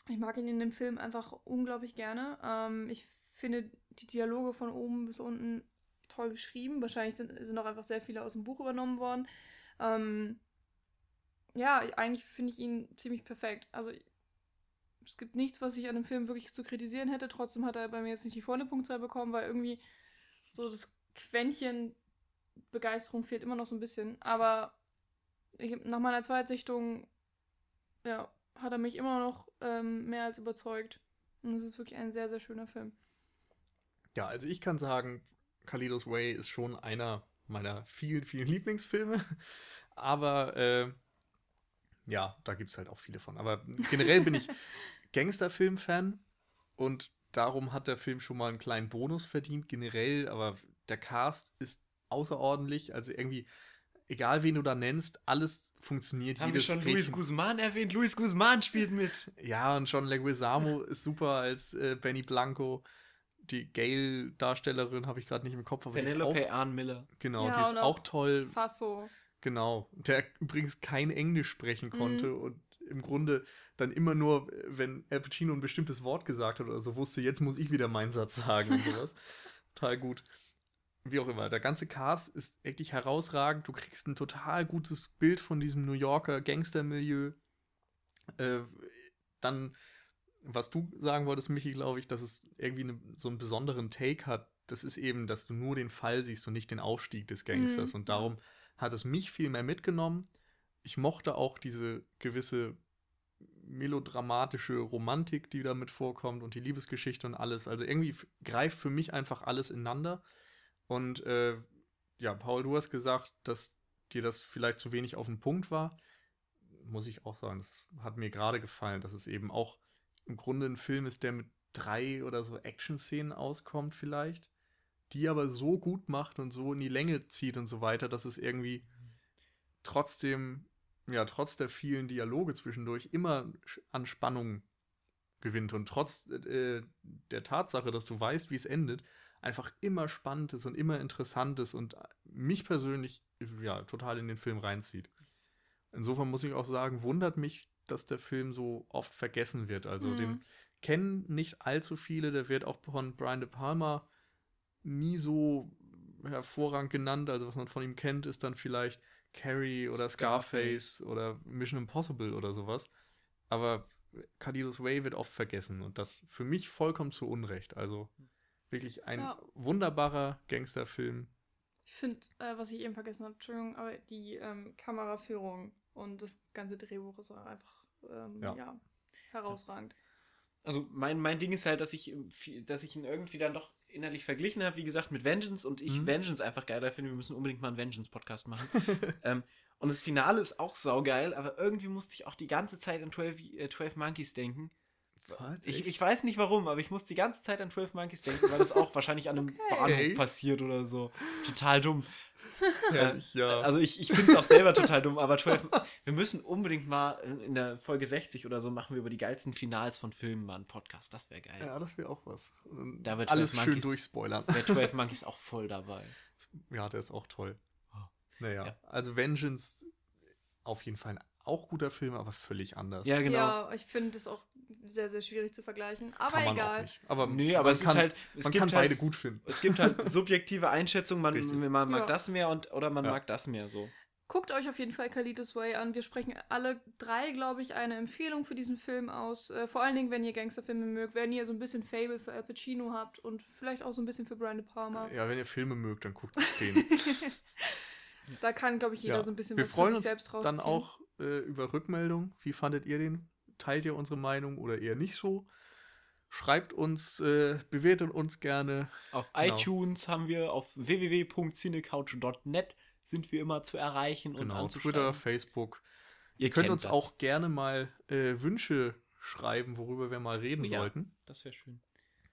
Ich mag ihn in dem Film einfach unglaublich gerne. Ähm, ich finde die Dialoge von oben bis unten toll geschrieben. Wahrscheinlich sind, sind auch einfach sehr viele aus dem Buch übernommen worden. Ähm, ja, eigentlich finde ich ihn ziemlich perfekt. Also es gibt nichts, was ich an dem Film wirklich zu kritisieren hätte. Trotzdem hat er bei mir jetzt nicht die volle Punktzahl bekommen, weil irgendwie so das Quäntchen Begeisterung fehlt immer noch so ein bisschen. Aber ich, nach meiner Zweitsichtung, ja, hat er mich immer noch ähm, mehr als überzeugt. Und es ist wirklich ein sehr, sehr schöner Film. Ja, also ich kann sagen, Kalidos Way ist schon einer meiner vielen, vielen Lieblingsfilme. Aber äh, ja, da gibt es halt auch viele von. Aber generell bin ich Gangsterfilm-Fan und darum hat der Film schon mal einen kleinen Bonus verdient, generell. Aber der Cast ist außerordentlich. Also irgendwie, egal wen du da nennst, alles funktioniert. Haben wir jedes schon Luis Guzman erwähnt? Luis Guzman spielt mit. Ja, und John Leguizamo ist super als äh, Benny Blanco. Die Gale-Darstellerin habe ich gerade nicht im Kopf, aber Penelope Arn Miller. genau, Ja, die ist auch toll. Sasso. Genau. Der übrigens kein Englisch sprechen Mhm. konnte und im Grunde dann immer nur, wenn Al Pacino ein bestimmtes Wort gesagt hat oder so, wusste, jetzt muss ich wieder meinen Satz sagen und sowas. Total gut. Wie auch immer, der ganze Cast ist wirklich herausragend. Du kriegst ein total gutes Bild von diesem New Yorker Gangstermilieu. Äh, dann was du sagen wolltest, Michi, glaube ich, dass es irgendwie ne, so einen besonderen Take hat. Das ist eben, dass du nur den Fall siehst und nicht den Aufstieg des Gangsters. Mhm. Und darum hat es mich viel mehr mitgenommen. Ich mochte auch diese gewisse melodramatische Romantik, die damit vorkommt und die Liebesgeschichte und alles. Also irgendwie greift für mich einfach alles ineinander. Und äh, ja, Paul, du hast gesagt, dass dir das vielleicht zu wenig auf den Punkt war. Muss ich auch sagen, das hat mir gerade gefallen, dass es eben auch im Grunde ein Film ist, der mit drei oder so Action-Szenen auskommt, vielleicht, die aber so gut macht und so in die Länge zieht und so weiter, dass es irgendwie trotzdem, ja, trotz der vielen Dialoge zwischendurch immer an Spannung gewinnt und trotz äh, der Tatsache, dass du weißt, wie es endet, einfach immer spannend ist und immer interessant ist und mich persönlich ja total in den Film reinzieht. Insofern muss ich auch sagen, wundert mich, dass der Film so oft vergessen wird. Also Mhm. den kennen nicht allzu viele, der wird auch von Brian De Palma nie so hervorragend genannt. Also was man von ihm kennt, ist dann vielleicht Carrie oder Scarface, oder Mission Impossible oder sowas. Aber Carlitos Way wird oft vergessen und das für mich vollkommen zu Unrecht. Also wirklich ein Ja. wunderbarer Gangsterfilm. Ich finde, äh, was ich eben vergessen habe, Entschuldigung, aber die ähm, Kameraführung und das ganze Drehbuch ist auch einfach ähm, Ja. ja. herausragend. Also mein, mein Ding ist halt, dass ich, dass ich ihn irgendwie dann doch innerlich verglichen habe, wie gesagt, mit Vengeance und ich Mhm. Vengeance einfach geiler finde. Wir müssen unbedingt mal einen Vengeance-Podcast machen. ähm, und das Finale ist auch saugeil, aber irgendwie musste ich auch die ganze Zeit an 12, äh, 12 Monkeys denken. Was? Ich, ich weiß nicht warum, aber ich muss die ganze Zeit an 12 Monkeys denken, weil das auch wahrscheinlich an einem Okay. Bahnhof passiert oder so. Total dumm. Herrlich, ja. Also ich, ich finde es auch selber total dumm, aber 12, wir müssen unbedingt mal in der Folge 60 oder so machen wir über die geilsten Finals von Filmen mal einen Podcast. Das wäre geil. ja, das wäre auch was. Da wird alles 12 schön Monkeys- durchspoilern. Wäre 12 Monkeys auch voll dabei. Ja, der ist auch toll. Ah. Naja, Ja. also Vengeance auf jeden Fall ein auch guter Film, aber völlig anders. Ja, genau. Ja, ich finde das auch sehr, sehr schwierig zu vergleichen. Aber Kann man auch egal. nicht. Aber Nee, aber man es kann, ist halt. Es man gibt kann halt, beide gut finden. Es gibt halt subjektive Einschätzungen, man, man mag Ja. das mehr und oder man Ja. mag das mehr so. Guckt euch auf jeden Fall Kalitos Way an. Wir sprechen alle drei, glaube ich, eine Empfehlung für diesen Film aus. Äh, vor allen Dingen, wenn ihr Gangsterfilme mögt, wenn ihr so ein bisschen Fable für Al Pacino habt und vielleicht auch so ein bisschen für Brian De Palma. Ja, wenn ihr Filme mögt, dann guckt den. Da kann, glaube ich, jeder Ja. so ein bisschen Wir was freuen für uns sich selbst rausziehen. dann auch äh, über Rückmeldung. Wie fandet ihr den? Teilt ihr unsere Meinung oder eher nicht so? Schreibt uns, äh, bewertet uns gerne. Auf Genau. iTunes haben wir, auf www.cinecouch.net sind wir immer zu erreichen und Genau, anzuschreiben. Twitter, Facebook. Ihr könnt uns das. auch gerne mal äh, Wünsche schreiben, worüber wir mal reden Ja. sollten. Das wäre schön.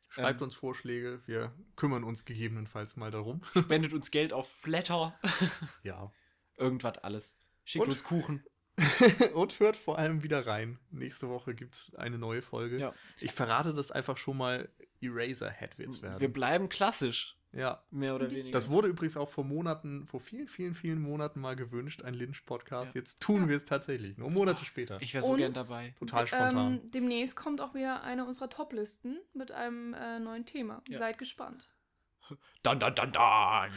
Schreibt Ähm. uns Vorschläge. Wir kümmern uns gegebenenfalls mal darum. Spendet uns Geld auf Flatter. ja. Irgendwas alles. Schickt Und- uns Kuchen. Und hört vor allem wieder rein. Nächste Woche gibt es eine neue Folge. Ja. Ich verrate das einfach schon mal. Eraserhead wird's werden. Wir bleiben klassisch. ja. Mehr oder weniger. Das wurde übrigens auch vor Monaten, vor vielen, vielen, vielen Monaten mal gewünscht, ein Lynch-Podcast. Ja. Jetzt tun Ja. wir es tatsächlich. Nur Monate später. ich wäre so Und- gern dabei. Total spontan. Ähm, demnächst kommt auch wieder eine unserer Top-Listen mit einem äh, neuen Thema. Ja. Seid gespannt. Dann, dann, dann, dann.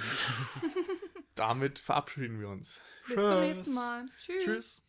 Damit verabschieden wir uns. Bis Tschüss. zum nächsten Mal. Tschüss. Tschüss.